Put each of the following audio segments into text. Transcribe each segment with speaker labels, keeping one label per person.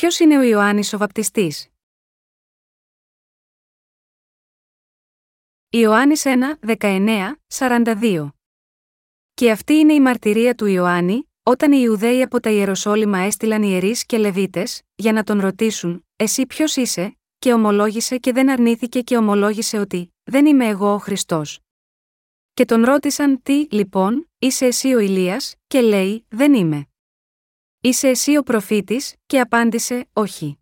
Speaker 1: Ποιος είναι ο Ιωάννης ο Βαπτιστής; Ιωάννης 1, 19, 42. Και αυτή είναι η μαρτυρία του Ιωάννη, όταν οι Ιουδαίοι από τα Ιεροσόλυμα έστειλαν ιερείς και Λεβίτες, για να τον ρωτήσουν, Εσύ ποιος είσαι, και ομολόγησε και δεν αρνήθηκε και ομολόγησε ότι, Δεν είμαι εγώ ο Χριστός. Και τον ρώτησαν, Τι, λοιπόν, είσαι εσύ ο Ηλίας, και λέει, Δεν είμαι. Είσαι εσύ ο προφήτης, και απάντησε, Όχι.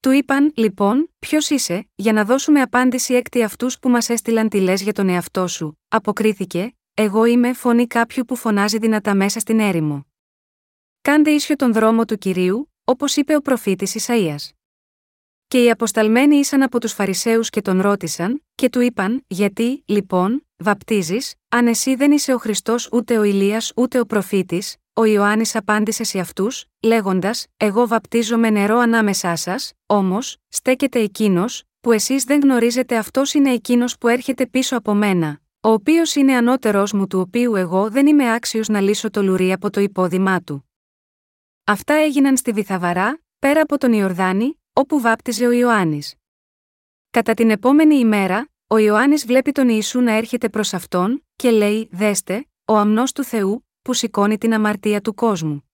Speaker 1: Του είπαν, λοιπόν, ποιος είσαι, για να δώσουμε απάντηση έκτη αυτούς που μας έστειλαν τι λες για τον εαυτό σου, αποκρίθηκε, Εγώ είμαι φωνή κάποιου που φωνάζει δυνατά μέσα στην έρημο. Κάντε ίσιο τον δρόμο του κυρίου, όπως είπε ο προφήτης Ισαΐας. Και οι αποσταλμένοι ήσαν από τους Φαρισαίους και τον ρώτησαν, και του είπαν, Γιατί, λοιπόν, βαπτίζεις, αν εσύ δεν είσαι ο Χριστός ούτε ο Ηλίας ούτε ο προφήτης, ο Ιωάννης απάντησε σε αυτούς, λέγοντας: Εγώ βαπτίζω με νερό ανάμεσά σας, όμως, στέκεται εκείνος, που εσείς δεν γνωρίζετε αυτός είναι εκείνος που έρχεται πίσω από μένα, ο οποίος είναι ανώτερός μου του οποίου εγώ δεν είμαι άξιος να λύσω το λουρί από το υπόδημά του. Αυτά έγιναν στη Βυθαβαρά, πέρα από τον Ιορδάνη, όπου βάπτιζε ο Ιωάννης. Κατά την επόμενη ημέρα, ο Ιωάννης βλέπει τον Ιησού να έρχεται προς αυτόν, και λέει: Δέστε, ο αμνός του Θεού, που σηκώνει την αμαρτία του κόσμου.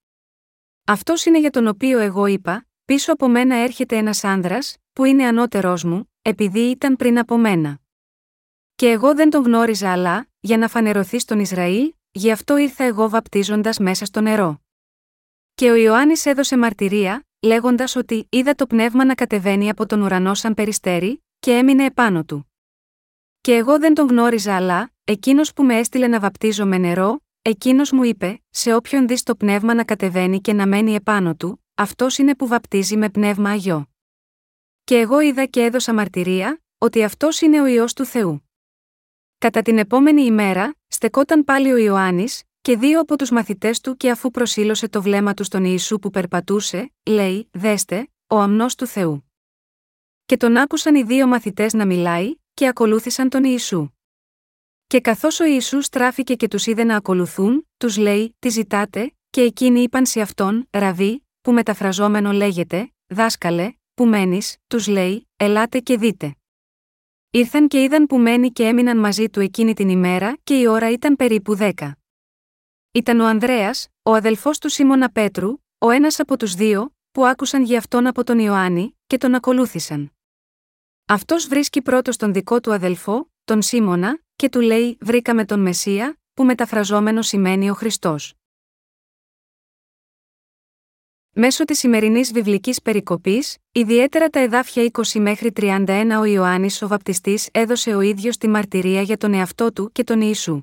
Speaker 1: Αυτός είναι για τον οποίο εγώ είπα: Πίσω από μένα έρχεται ένας άνδρας, που είναι ανώτερός μου, επειδή ήταν πριν από μένα. Και εγώ δεν τον γνώριζα, αλλά, για να φανερωθεί στον Ισραήλ, γι' αυτό ήρθα εγώ βαπτίζοντας μέσα στο νερό. Και ο Ιωάννης έδωσε μαρτυρία, λέγοντας ότι είδα το πνεύμα να κατεβαίνει από τον ουρανό σαν περιστέρι, και έμεινε επάνω του. Και εγώ δεν τον γνώριζα, αλλά, εκείνος που με έστειλε να βαπτίζω με νερό, εκείνος μου είπε: Σε όποιον δεις το πνεύμα να κατεβαίνει και να μένει επάνω του, αυτός είναι που βαπτίζει με πνεύμα αγιό. Και εγώ είδα και έδωσα μαρτυρία, ότι αυτός είναι ο ιό του Θεού. Κατά την επόμενη ημέρα, στεκόταν πάλι ο Ιωάννης, και δύο από τους μαθητές του και αφού προσήλωσε το βλέμμα του στον Ιησού που περπατούσε, λέει: Δέστε, ο αμνός του Θεού. Και τον άκουσαν οι δύο μαθητές να μιλάει, και ακολούθησαν τον Ιησού. Και καθώς ο Ιησούς στράφηκε και τους είδε να ακολουθούν, τους λέει: Τι ζητάτε, και εκείνοι είπαν σε αυτόν: Ραβί, που μεταφραζόμενο λέγεται, δάσκαλε, που μένεις, τους λέει: Ελάτε και δείτε. Ήρθαν και είδαν που μένει και έμειναν μαζί του εκείνη την ημέρα και η ώρα ήταν περίπου δέκα. Ήταν ο Ανδρέας, ο αδελφός του Σίμωνα Πέτρου, ο ένας από τους δύο, που άκουσαν για αυτόν από τον Ιωάννη, και τον ακολούθησαν. Αυτός βρίσκει πρώτος τον δικό του αδελφό, τον Σίμωνα, και του λέει: Βρήκαμε τον Μεσσία, που μεταφραζόμενος σημαίνει ο Χριστός. Μέσω της σημερινής βιβλικής περικοπής, ιδιαίτερα τα εδάφια 20 μέχρι 31, ο Ιωάννης ο Βαπτιστής έδωσε ο ίδιος τη μαρτυρία για τον εαυτό του και τον Ιησού.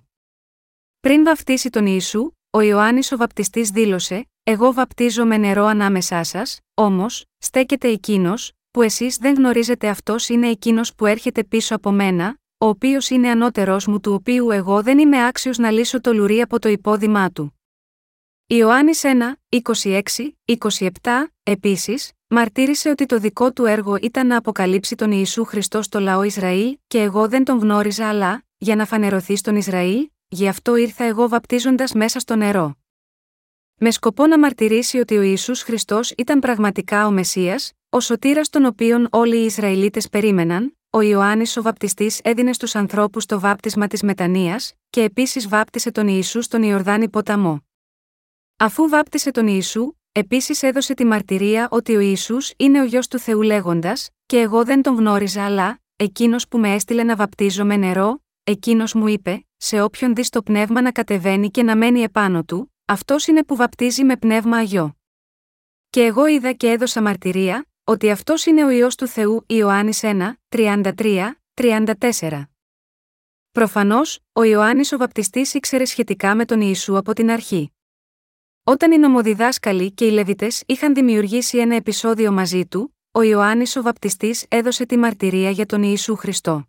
Speaker 1: Πριν βαφτίσει τον Ιησού, ο Ιωάννης ο Βαπτιστής δήλωσε: Εγώ βαπτίζω με νερό ανάμεσά σας, όμως, στέκεται εκείνος, που εσείς δεν γνωρίζετε αυτός είναι εκείνος που έρχεται πίσω από μένα, ο οποίος είναι ανώτερός μου του οποίου εγώ δεν είμαι άξιος να λύσω το λουρί από το υπόδημά του. Ιωάννης 1, 26, 27, επίσης, μαρτύρησε ότι το δικό του έργο ήταν να αποκαλύψει τον Ιησού Χριστό στο λαό Ισραήλ, και εγώ δεν τον γνώριζα, αλλά, για να φανερωθεί στον Ισραήλ, γι' αυτό ήρθα εγώ βαπτίζοντας μέσα στο νερό. Με σκοπό να μαρτυρήσει ότι ο Ισού Χριστός ήταν πραγματικά ο Μεσία, ο σωτήρας τον οποίον όλοι οι Ισραηλίτες περίμεναν, ο Ιωάννης ο Βαπτιστής έδινε στους ανθρώπους το βάπτισμα της μετανία, και επίσης βάπτισε τον Ιησού στον Ιορδάνη ποταμό. Αφού βάπτισε τον Ιησού, επίσης έδωσε τη μαρτυρία ότι ο Ιησούς είναι ο γιος του Θεού λέγοντας, και εγώ δεν τον γνώριζα, αλλά, εκείνος που με έστειλε να βαπτίζω με νερό, εκείνος μου είπε, σε όποιον δεις το πνεύμα να κατεβαίνει και να μένει επάνω του, αυτός είναι που βαπτίζει με πνεύμα αγιό. Και εγώ είδα και έδωσα μαρτυρία, ότι αυτός είναι ο ιό του Θεού Ιωάννης 1, 33, 34. Προφανώς, ο Ιωάννης ο Βαπτιστής ήξερε σχετικά με τον Ιησού από την αρχή. Όταν οι νομοδιδάσκαλοι και οι Λεβιτέ είχαν δημιουργήσει ένα επεισόδιο μαζί του, ο Ιωάννης ο Βαπτιστής έδωσε τη μαρτυρία για τον Ιησού Χριστό.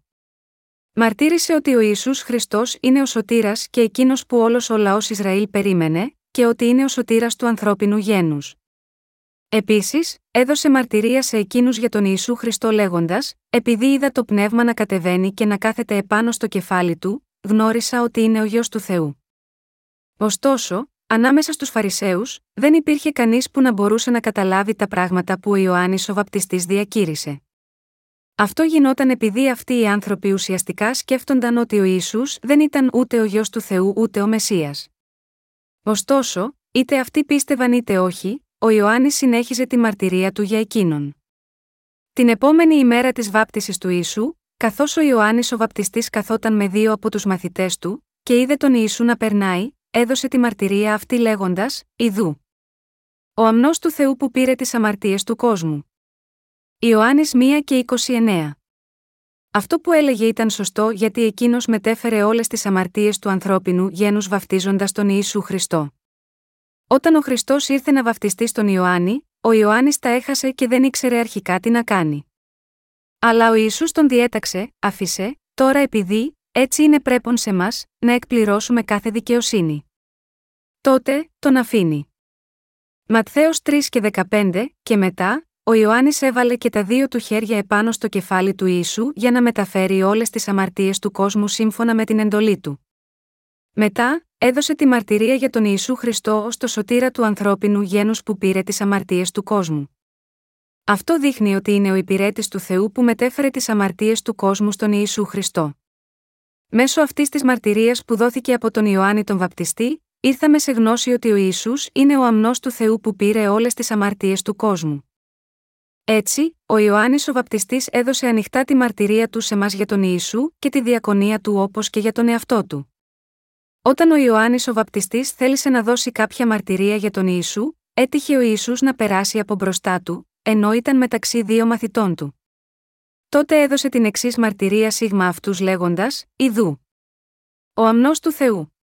Speaker 1: Μαρτύρησε ότι ο Ιησούς Χριστός είναι ο σωτήρας και εκείνος που όλος ο λαός Ισραήλ περίμενε, και ότι είναι ο σωτήρας του ανθρώπινου γένους. Επίσης, έδωσε μαρτυρία σε εκείνους για τον Ιησού Χριστό λέγοντας: Επειδή είδα το πνεύμα να κατεβαίνει και να κάθεται επάνω στο κεφάλι του, γνώρισα ότι είναι ο γιο του Θεού. Ωστόσο, ανάμεσα στους Φαρισαίους, δεν υπήρχε κανείς που να μπορούσε να καταλάβει τα πράγματα που ο Ιωάννης ο Βαπτιστής διακήρυσε. Αυτό γινόταν επειδή αυτοί οι άνθρωποι ουσιαστικά σκέφτονταν ότι ο Ισού δεν ήταν ούτε ο γιο του Θεού ούτε ο Μεσία. Ωστόσο, είτε αυτοί πίστευαν είτε όχι, ο Ιωάννης συνέχιζε τη μαρτυρία του για εκείνον. Την επόμενη ημέρα της βάπτισης του Ιησού, καθώς ο Ιωάννης ο Βαπτιστής καθόταν με δύο από τους μαθητές του, και είδε τον Ιησού να περνάει, έδωσε τη μαρτυρία αυτή λέγοντας: Ιδού. Ο αμνός του Θεού που πήρε τις αμαρτίες του κόσμου. Ιωάννης 1 και 29. Αυτό που έλεγε ήταν σωστό γιατί εκείνος μετέφερε όλες τις αμαρτίες του ανθρώπινου γένους βαφτίζοντας τον Ιησού Χριστό. Όταν ο Χριστός ήρθε να βαφτιστεί στον Ιωάννη, ο Ιωάννης τα έχασε και δεν ήξερε αρχικά τι να κάνει. Αλλά ο Ισού τον διέταξε, άφησε, τώρα επειδή, έτσι είναι πρέπον σε μας, να εκπληρώσουμε κάθε δικαιοσύνη. Τότε, τον αφήνει. Ματθαίος 3 και 15, και μετά, ο Ιωάννης έβαλε και τα δύο του χέρια επάνω στο κεφάλι του Ιησού για να μεταφέρει όλες τις αμαρτίες του κόσμου σύμφωνα με την εντολή του. Μετά, έδωσε τη μαρτυρία για τον Ιησού Χριστό ως το σωτήρα του ανθρώπινου γένους που πήρε τις αμαρτίες του κόσμου. Αυτό δείχνει ότι είναι ο υπηρέτης του Θεού που μετέφερε τις αμαρτίες του κόσμου στον Ιησού Χριστό. Μέσω αυτής της μαρτυρίας που δόθηκε από τον Ιωάννη τον Βαπτιστή, ήρθαμε σε γνώση ότι ο Ισού είναι ο αμνός του Θεού που πήρε όλες τις αμαρτίες του κόσμου. Έτσι, ο Ιωάννης ο Βαπτιστής έδωσε ανοιχτά τη μαρτυρία του σε μας για τον Ιησού και τη διακονία του όπως και για τον εαυτό του. Όταν ο Ιωάννης ο Βαπτιστής θέλησε να δώσει κάποια μαρτυρία για τον Ιησού, έτυχε ο Ιησούς να περάσει από μπροστά του, ενώ ήταν μεταξύ δύο μαθητών του. Τότε έδωσε την εξής μαρτυρία σίγμα αυτούς λέγοντας: Ιδού. Ο αμνός του Θεού.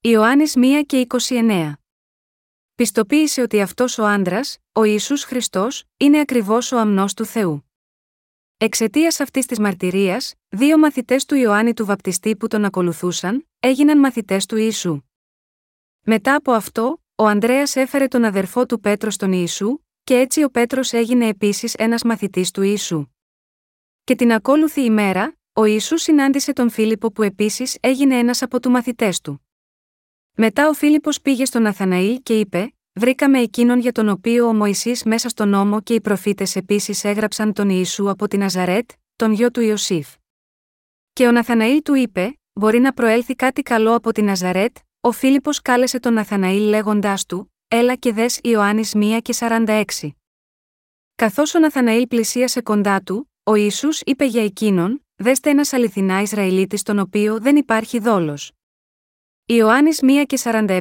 Speaker 1: Ιωάννης 1 και 29. Πιστοποίησε ότι αυτός ο άντρας, ο Ιησούς Χριστός, είναι ακριβώς ο αμνός του Θεού. Εξαιτίας αυτής της μαρτυρίας, δύο μαθητές του Ιωάννη του Βαπτιστή που τον ακολουθούσαν, έγιναν μαθητές του Ιησού. Μετά από αυτό, ο Ανδρέας έφερε τον αδερφό του Πέτρο στον Ιησού, και έτσι ο Πέτρος έγινε επίσης ένας μαθητής του Ιησού. Και την ακόλουθη ημέρα, ο Ιησού συνάντησε τον Φίλιππο που επίσης έγινε ένας από του μαθητές του. Μετά ο Φίλιππος πήγε στον Αθαναήλ και είπε: Βρήκαμε εκείνον για τον οποίο ο Μωυσής μέσα στον νόμο και οι προφήτες επίσης έγραψαν τον Ιησού από την Αζαρέτ, τον γιο του Ιωσήφ. Και ο Ναθαναήλ του είπε: Μπορεί να προέλθει κάτι καλό από την Αζαρέτ, ο Φίλιππος κάλεσε τον Ναθαναήλ λέγοντάς του: Έλα και δες Ιωάννης 1 και 46. Καθώς ο Ναθαναήλ πλησίασε κοντά του, ο Ισού είπε για εκείνον: Δέστε ένας αληθινά Ισραηλίτης τον οποίο δεν υπάρχει δόλος. Ιωάννης 1 και 47,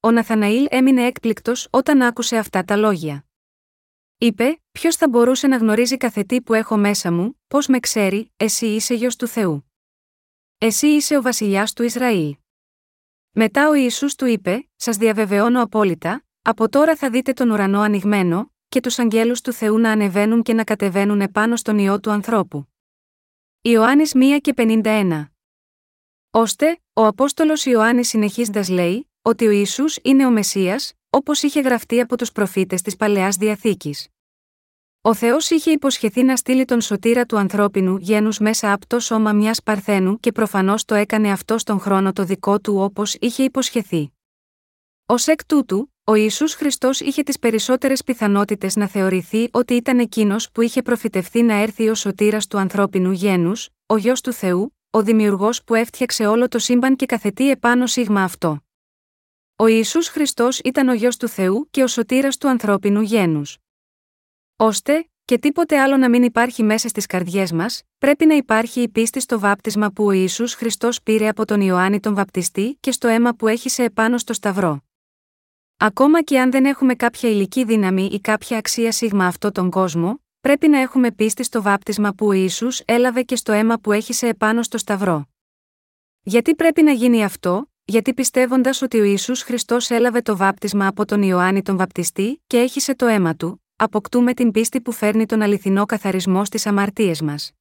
Speaker 1: ο Ναθαναήλ έμεινε έκπληκτος όταν άκουσε αυτά τα λόγια. Είπε: Ποιος θα μπορούσε να γνωρίζει καθετή που έχω μέσα μου, πώς με ξέρει, εσύ είσαι γιο του Θεού. Εσύ είσαι ο βασιλιάς του Ισραήλ. Μετά ο Ιησούς του είπε: Σας διαβεβαιώνω απόλυτα, από τώρα θα δείτε τον ουρανό ανοιγμένο, και τους αγγέλους του Θεού να ανεβαίνουν και να κατεβαίνουν επάνω στον ιό του ανθρώπου. Ιωάννης 1 και 51. Ώστε, ο Απόστολος Ιωάννης συνεχίζοντας λέει, ότι ο Ιησούς είναι ο Μεσία, όπως είχε γραφτεί από τους προφήτες της παλαιάς διαθήκης. Ο Θεός είχε υποσχεθεί να στείλει τον σωτήρα του ανθρώπινου γένους μέσα από το σώμα μιας Παρθένου και προφανώς το έκανε αυτό στον χρόνο το δικό του όπως είχε υποσχεθεί. Ω εκ τούτου, ο Ιησούς Χριστός είχε τις περισσότερες πιθανότητες να θεωρηθεί ότι ήταν εκείνος που είχε προφητευθεί να έρθει ω σωτήρας του ανθρώπινου γένους, ο γιο του Θεού, ο δημιουργός που έφτιαξε όλο το σύμπαν και καθετεί επάνω σίγμα αυτό. Ο Ιησούς Χριστός ήταν ο γιο του Θεού και ο σωτήρας του ανθρώπινου γένους ώστε, και τίποτε άλλο να μην υπάρχει μέσα στις καρδιές μας, πρέπει να υπάρχει η πίστη στο βάπτισμα που ο Ιησούς Χριστός πήρε από τον Ιωάννη τον Βαπτιστή και στο αίμα που έχει σε επάνω στο Σταυρό. Ακόμα και αν δεν έχουμε κάποια υλική δύναμη ή κάποια αξία σίγμα αυτό τον κόσμο, πρέπει να έχουμε πίστη στο βάπτισμα που ο Ιησούς έλαβε και στο αίμα που έχει σε επάνω στο Σταυρό. Γιατί πρέπει να γίνει αυτό, γιατί πιστεύοντας ότι ο Ιησούς Χριστός έλαβε το βάπτισμα από τον Ιωάννη τον Βαπτιστή και έχισε το αίμα του, αποκτούμε την πίστη που φέρνει τον αληθινό καθαρισμό στις αμαρτίες μας.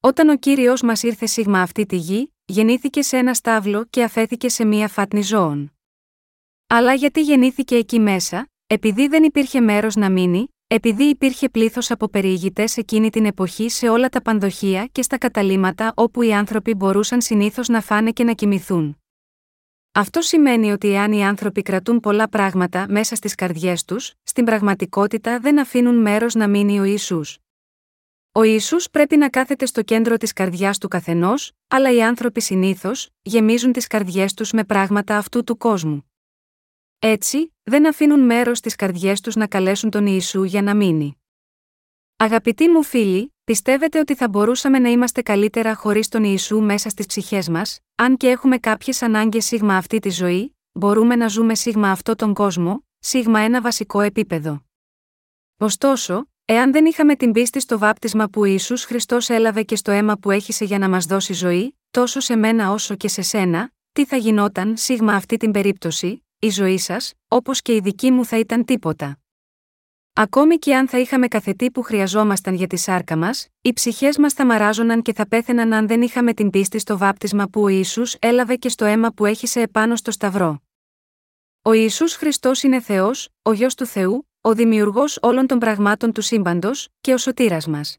Speaker 1: Όταν ο κύριος μας ήρθε σίγμα αυτή τη γη, γεννήθηκε σε ένα στάβλο και αφέθηκε σε μία φάτνη ζώων. Αλλά γιατί γεννήθηκε εκεί μέσα, επειδή δεν υπήρχε μέρος να μείνει, επειδή υπήρχε πλήθος από περιηγητές εκείνη την εποχή σε όλα τα πανδοχεία και στα καταλήματα όπου οι άνθρωποι μπορούσαν συνήθως να φάνε και να κοιμηθούν. Αυτό σημαίνει ότι εάν οι άνθρωποι κρατούν πολλά πράγματα μέσα στις καρδιές τους, στην πραγματικότητα δεν αφήνουν μέρος να μείνει ο Ιησούς. Ο Ισού πρέπει να κάθεται στο κέντρο της καρδιάς του καθενός, αλλά οι άνθρωποι συνήθως γεμίζουν τις καρδιές τους με πράγματα αυτού του κόσμου. Έτσι, δεν αφήνουν μέρος στις καρδιές τους να καλέσουν τον Ιησού για να μείνει. Αγαπητοί μου φίλοι, πιστεύετε ότι θα μπορούσαμε να είμαστε καλύτερα χωρίς τον Ιησού μέσα στις ψυχές μας, αν και έχουμε κάποιες ανάγκες σίγμα αυτή τη ζωή, μπορούμε να ζούμε σίγμα αυτό τον κόσμο, σίγμα ένα βασικό επίπεδο. Ωστόσο, Εάν δεν είχαμε την πίστη στο βάπτισμα που Ιησούς Χριστός έλαβε και στο αίμα που έχησε για να μας δώσει ζωή, τόσο σε μένα όσο και σε σένα, τι θα γινόταν σίγμα αυτή την περίπτωση, η ζωή σας, όπως και η δική μου θα ήταν τίποτα. Ακόμη και αν θα είχαμε καθετή που χρειαζόμασταν για τη σάρκα μας, οι ψυχές μας θα μαράζοναν και θα πέθαιναν αν δεν είχαμε την πίστη στο βάπτισμα που ο Ιησούς έλαβε και στο αίμα που έχησε επάνω στο Σταυρό. Ο Ιησούς Χριστός είναι Θεός, ο γιο του Θεού, ο δημιουργός όλων των πραγμάτων του σύμπαντος και ο σωτήρας μας.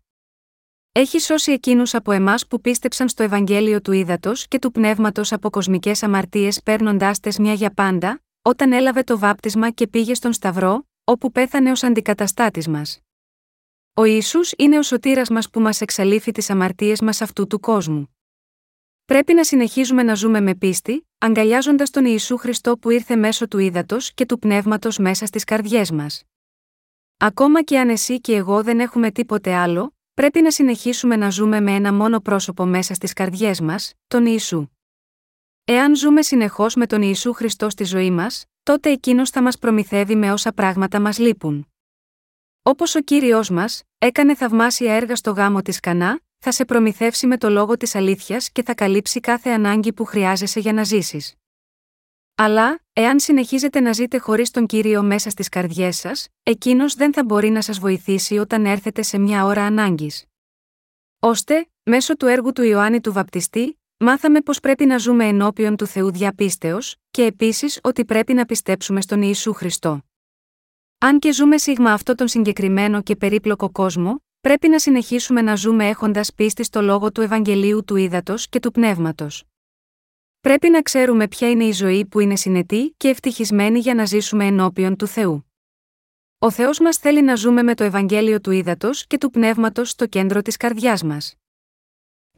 Speaker 1: Έχει σώσει εκείνους από εμάς που πίστεψαν στο Ευαγγέλιο του Ήδατος και του Πνεύματος από κοσμικές αμαρτίες παίρνοντάς τες μια για πάντα, όταν έλαβε το βάπτισμα και πήγε στον Σταυρό, όπου πέθανε ως αντικαταστάτης μας. Ο Ισού είναι ο σωτήρας μας που μας εξαλείφει τις αμαρτίες μας αυτού του κόσμου. Πρέπει να συνεχίζουμε να ζούμε με πίστη, αγκαλιάζοντας τον Ιησού Χριστό που ήρθε μέσω του ύδατος και του πνεύματος μέσα στις καρδιές μας. Ακόμα και αν εσύ και εγώ δεν έχουμε τίποτε άλλο, πρέπει να συνεχίσουμε να ζούμε με ένα μόνο πρόσωπο μέσα στις καρδιές μας, τον Ιησού. Εάν ζούμε συνεχώς με τον Ιησού Χριστό στη ζωή μας, τότε εκείνος θα μας προμηθεύει με όσα πράγματα μας λείπουν. Όπως ο κύριος μας, έκανε θαυμάσια έργα στο γάμο της Κανά, θα σε προμηθεύσει με το λόγο της αλήθειας και θα καλύψει κάθε ανάγκη που χρειάζεσαι για να ζήσεις. Αλλά, εάν συνεχίζετε να ζείτε χωρίς τον κύριο μέσα στις καρδιές σας, εκείνος δεν θα μπορεί να σας βοηθήσει όταν έρθετε σε μια ώρα ανάγκης. Ώστε, μέσω του έργου του Ιωάννη του Βαπτιστή, μάθαμε πως πρέπει να ζούμε ενώπιον του Θεού διαπίστεως, και επίσης ότι πρέπει να πιστέψουμε στον Ιησού Χριστό. Αν και ζούμε σίγμα αυτό τον συγκεκριμένο και περίπλοκο κόσμο, πρέπει να συνεχίσουμε να ζούμε έχοντας πίστη στο λόγο του Ευαγγελίου του Ήδατος και του Πνεύματος. Πρέπει να ξέρουμε ποια είναι η ζωή που είναι συνετή και ευτυχισμένη για να ζήσουμε ενώπιον του Θεού. Ο Θεός μας θέλει να ζούμε με το Ευαγγέλιο του Ήδατος και του Πνεύματος στο κέντρο της καρδιάς μας.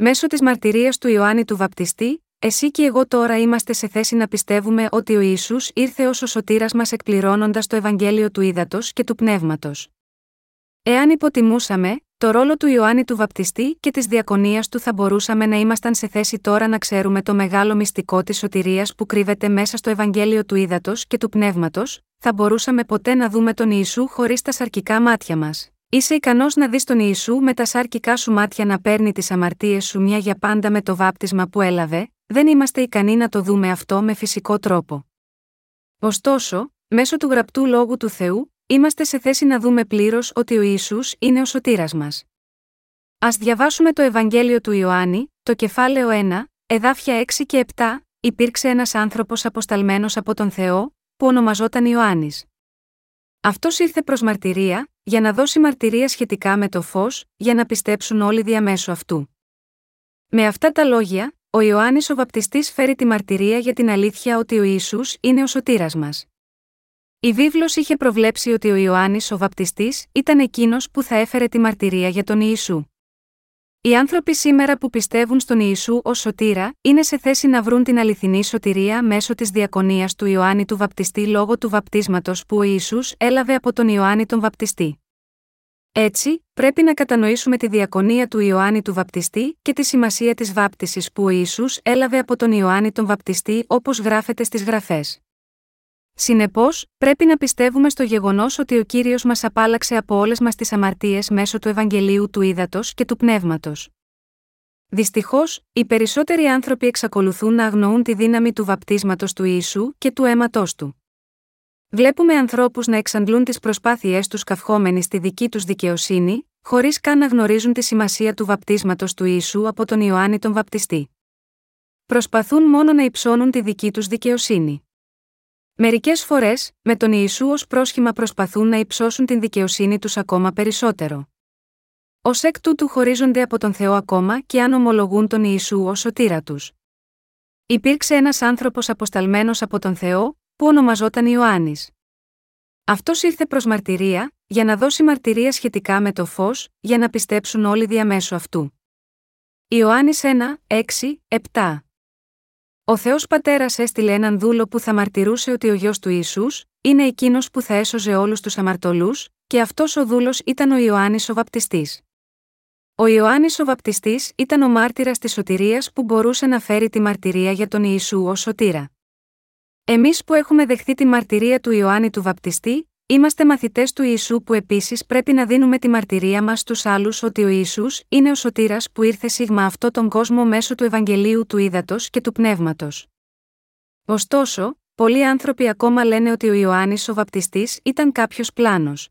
Speaker 1: Μέσω της μαρτυρίας του Ιωάννη του Βαπτιστή, εσύ και εγώ τώρα είμαστε σε θέση να πιστεύουμε ότι ο Ιησούς ήρθε ως ο σωτήρας μας εκπληρώνοντας το Ευαγγέλιο του Ήδατος και του Πνεύματος. Εάν υποτιμούσαμε, το ρόλο του Ιωάννη του Βαπτιστή και της διακονίας του θα μπορούσαμε να ήμασταν σε θέση τώρα να ξέρουμε το μεγάλο μυστικό της σωτηρίας που κρύβεται μέσα στο Ευαγγέλιο του Ήδατος και του Πνεύματος, θα μπορούσαμε ποτέ να δούμε τον Ιησού χωρίς τα σαρκικά μάτια μας. Είσαι ικανός να δεις τον Ιησού με τα σαρκικά σου μάτια να παίρνει τις αμαρτίες σου μια για πάντα με το βάπτισμα που έλαβε, δεν είμαστε ικανοί να το δούμε αυτό με φυσικό τρόπο. Ωστόσο, μέσω του γραπτού λόγου του Θεού, είμαστε σε θέση να δούμε πλήρως ότι ο Ισού είναι ο σωτήρας μας. Α διαβάσουμε το Ευαγγέλιο του Ιωάννη, το κεφάλαιο 1, εδάφια 6 και 7, υπήρξε ένας άνθρωπος αποσταλμένος από τον Θεό, που ονομαζόταν Ιωάννης. Αυτός ήρθε προς μαρτυρία, για να δώσει μαρτυρία σχετικά με το φως, για να πιστέψουν όλοι διαμέσου αυτού. Με αυτά τα λόγια, ο Ιωάννης ο βαπτιστής φέρει τη μαρτυρία για την αλήθεια ότι ο Ιησούς είναι ο σωτήρας μας. Η βίβλος είχε προβλέψει ότι ο Ιωάννης ο βαπτιστής ήταν εκείνος που θα έφερε τη μαρτυρία για τον Ιησού. Οι άνθρωποι σήμερα που πιστεύουν στον Ιησού ως σωτήρα, είναι σε θέση να βρουν την αληθινή σωτηρία μέσω της διακονίας του Ιωάννη του Βαπτιστή λόγω του βαπτίσματος που ο Ιησούς έλαβε από τον Ιωάννη τον Βαπτιστή. Έτσι, πρέπει να κατανοήσουμε τη διακονία του Ιωάννη του Βαπτιστή και τη σημασία της βάπτισης που ο Ιησούς έλαβε από τον Ιωάννη τον Βαπτιστή όπως γράφεται στις γραφές. Συνεπώς, πρέπει να πιστεύουμε στο γεγονός ότι ο κύριος μας απάλαξε από όλες μας τις αμαρτίες μέσω του Ευαγγελίου του Ήδατος και του Πνεύματος. Δυστυχώς, οι περισσότεροι άνθρωποι εξακολουθούν να αγνοούν τη δύναμη του βαπτίσματος του Ιησού και του αίματός του. Βλέπουμε ανθρώπους να εξαντλούν τις προσπάθειές τους καυχόμενοι στη δική τους δικαιοσύνη, χωρίς καν να γνωρίζουν τη σημασία του βαπτίσματος του Ιησού από τον Ιωάννη τον Βαπτιστή. Προσπαθούν μόνο να υψώνουν τη δική τους δικαιοσύνη. Μερικές φορές, με τον Ιησού ως πρόσχημα προσπαθούν να υψώσουν την δικαιοσύνη τους ακόμα περισσότερο. Ω εκ τούτου χωρίζονται από τον Θεό ακόμα και αν ομολογούν τον Ιησού ως σωτήρα τους. Υπήρξε ένας άνθρωπος αποσταλμένος από τον Θεό, που ονομαζόταν Ιωάννης. Αυτός ήρθε προς μαρτυρία, για να δώσει μαρτυρία σχετικά με το φως, για να πιστέψουν όλοι διαμέσου αυτού. Ιωάννης 1, 6, 7 Ο Θεός Πατέρας έστειλε έναν δούλο που θα μαρτυρούσε ότι ο γιος του Ισού είναι εκείνος που θα έσωζε όλους τους αμαρτωλούς, και αυτός ο δούλος ήταν ο Ιωάννης ο Βαπτιστής. Ο Ιωάννης ο Βαπτιστής ήταν ο μάρτυρας της σωτηρίας που μπορούσε να φέρει τη μαρτυρία για τον Ιησού ως σωτήρα. Εμείς που έχουμε δεχθεί τη μαρτυρία του Ιωάννη του Βαπτιστή, είμαστε μαθητές του Ιησού που επίσης πρέπει να δίνουμε τη μαρτυρία μας στους άλλους ότι ο Ισού είναι ο σωτήρας που ήρθε σίγμα αυτό τον κόσμο μέσω του Ευαγγελίου του Ήδατος και του Πνεύματος. Ωστόσο, πολλοί άνθρωποι ακόμα λένε ότι ο Ιωάννης ο Βαπτιστής ήταν κάποιος πλάνος.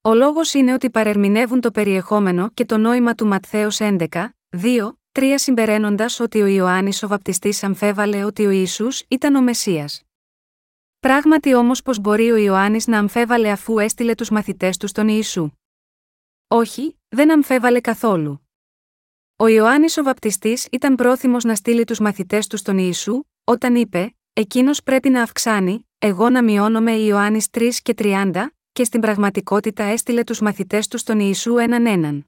Speaker 1: Ο λόγος είναι ότι παρερμηνεύουν το περιεχόμενο και το νόημα του Ματθαίου 11, 2, 3 συμπεραίνοντας ότι ο Ιωάννης ο Βαπτιστής αμφέβαλε ότι ο Ισού ήταν ο Μεσία. Πράγματι όμως πώς μπορεί ο Ιωάννης να αμφέβαλε αφού έστειλε τους μαθητές του στον Ιησού; Όχι, δεν αμφέβαλε καθόλου. Ο Ιωάννης ο Βαπτιστής ήταν πρόθυμος να στείλει τους μαθητές του στον Ιησού, όταν είπε: Εκείνος πρέπει να αυξάνει, εγώ να μειώνομαι Ιωάννης 3 και 30, και στην πραγματικότητα έστειλε τους μαθητές του στον Ιησού έναν έναν.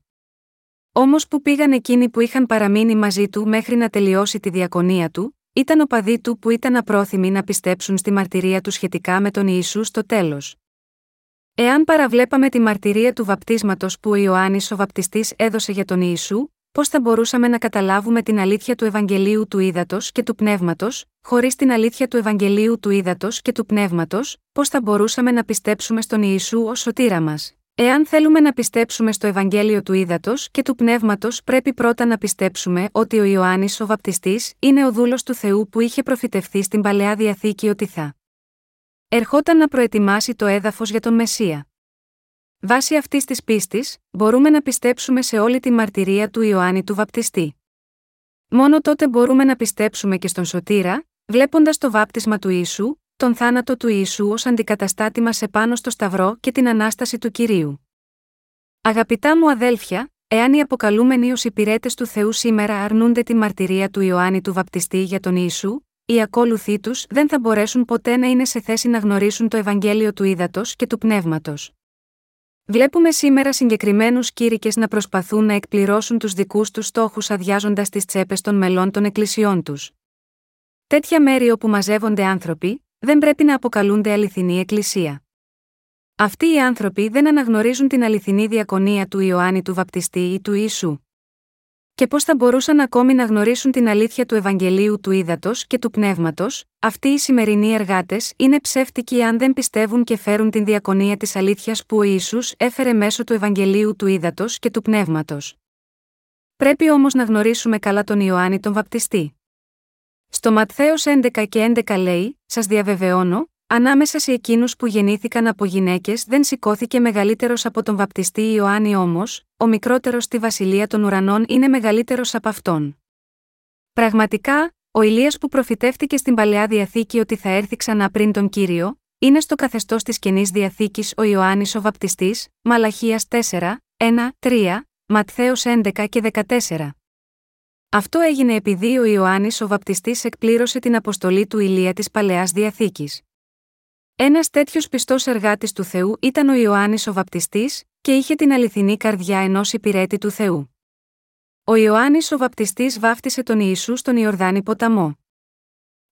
Speaker 1: Όμως που πήγαν εκείνοι που είχαν παραμείνει μαζί του μέχρι να τελειώσει τη διακονία του, ήταν οπαδοί του που ήταν απρόθυμοι να πιστέψουν στη μαρτυρία του σχετικά με τον Ιησού στο τέλος. Εάν παραβλέπαμε τη μαρτυρία του βαπτίσματος που ο Ιωάννης ο βαπτιστής έδωσε για τον Ιησού, πώς θα μπορούσαμε να καταλάβουμε την αλήθεια του Ευαγγελίου του Ήδατος και του Πνεύματος, χωρίς την αλήθεια του Ευαγγελίου του Ήδατος και του Πνεύματος, πώς θα μπορούσαμε να πιστέψουμε στον Ιησού ως σωτήρα μας; Εάν θέλουμε να πιστέψουμε στο Ευαγγέλιο του Ήδατος και του Πνεύματος, πρέπει πρώτα να πιστέψουμε ότι ο Ιωάννης ο Βαπτιστής είναι ο δούλος του Θεού που είχε προφητευθεί στην παλαιά διαθήκη ότι θα ερχόταν να προετοιμάσει το έδαφος για τον Μεσσία. Βάσει αυτής της πίστης, μπορούμε να πιστέψουμε σε όλη τη μαρτυρία του Ιωάννη του Βαπτιστή. Μόνο τότε μπορούμε να πιστέψουμε και στον Σωτήρα, βλέποντας το βάπτισμα του Ιησού, τον θάνατο του Ιησού ως αντικαταστάτη μας επάνω στο Σταυρό και την ανάσταση του κυρίου. Αγαπητά μου αδέλφια, εάν οι αποκαλούμενοι ως υπηρέτες του Θεού σήμερα αρνούνται τη μαρτυρία του Ιωάννη του Βαπτιστή για τον Ιησού, οι ακόλουθοί τους δεν θα μπορέσουν ποτέ να είναι σε θέση να γνωρίσουν το Ευαγγέλιο του Ήδατος και του Πνεύματος. Βλέπουμε σήμερα συγκεκριμένους κήρυκες να προσπαθούν να εκπληρώσουν τους δικούς τους στόχους αδειάζοντας τις τσέπες των μελών των εκκλησιών τους. Τέτοια μέρη όπου μαζεύονται άνθρωποι, δεν πρέπει να αποκαλούνται αληθινή εκκλησία. Αυτοί οι άνθρωποι δεν αναγνωρίζουν την αληθινή διακονία του Ιωάννη του Βαπτιστή ή του Ιησού. Και πώς θα μπορούσαν ακόμη να γνωρίσουν την αλήθεια του Ευαγγελίου του Ήδατος και του Πνεύματος, αυτοί οι σημερινοί εργάτες είναι ψεύτικοι αν δεν πιστεύουν και φέρουν την διακονία της αλήθειας που ο Ιησούς έφερε μέσω του Ευαγγελίου του Ήδατος και του Πνεύματος. Πρέπει όμως να γνωρίσουμε καλά τον Ιωάννη τον Βαπτιστή. Στο Ματθαίος 11 και 11 λέει: Σας διαβεβαιώνω, ανάμεσα σε εκείνους που γεννήθηκαν από γυναίκες δεν σηκώθηκε μεγαλύτερος από τον βαπτιστή Ιωάννη όμως, ο μικρότερος στη βασιλεία των ουρανών είναι μεγαλύτερος από αυτόν. Πραγματικά, ο Ηλίας που προφητεύτηκε στην παλαιά διαθήκη ότι θα έρθει ξανά πριν τον κύριο, είναι στο καθεστώς της καινής διαθήκης ο Ιωάννης ο Βαπτιστής, Μαλαχίας 4, 1, 3, Ματθαίος 11 και 14. Αυτό έγινε επειδή ο Ιωάννης ο Βαπτιστής εκπλήρωσε την αποστολή του Ηλία της Παλαιάς Διαθήκης. Ένας τέτοιος πιστός εργάτης του Θεού ήταν ο Ιωάννης ο Βαπτιστής, και είχε την αληθινή καρδιά ενός υπηρέτη του Θεού. Ο Ιωάννης ο Βαπτιστής βάφτισε τον Ιησού στον Ιορδάνη ποταμό.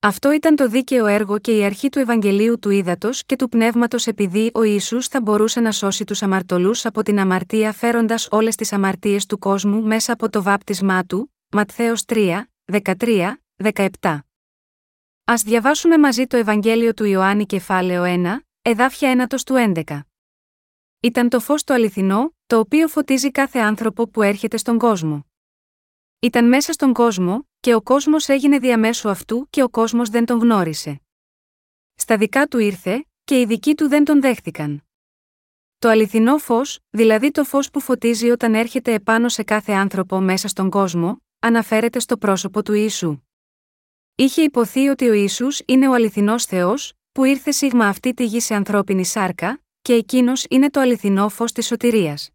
Speaker 1: Αυτό ήταν το δίκαιο έργο και η αρχή του Ευαγγελίου του Ήδατος και του Πνεύματος επειδή ο Ιησούς θα μπορούσε να σώσει τους αμαρτωλούς από την αμαρτία φέροντας όλες τις αμαρτίες του κόσμου μέσα από το βάπτισμά του, Ματθαίος 3, 13, 17. Ας διαβάσουμε μαζί το Ευαγγέλιο του Ιωάννη κεφάλαιο 1, εδάφια 1 του 11. Ήταν το φως το αληθινό, το οποίο φωτίζει κάθε άνθρωπο που έρχεται στον κόσμο. Ήταν μέσα στον κόσμο, και ο κόσμος έγινε διαμέσου αυτού και ο κόσμος δεν τον γνώρισε. Στα δικά του ήρθε, και οι δικοί του δεν τον δέχτηκαν. Το αληθινό φως, δηλαδή το φως που φωτίζει όταν έρχεται επάνω σε κάθε άνθρωπο μέσα στον κόσμο, αναφέρεται στο πρόσωπο του Ιησού. Είχε υποθεί ότι ο Ιησούς είναι ο αληθινός Θεός, που ήρθε σίγμα αυτή τη γη σε ανθρώπινη σάρκα, και εκείνος είναι το αληθινό φως της σωτηρίας.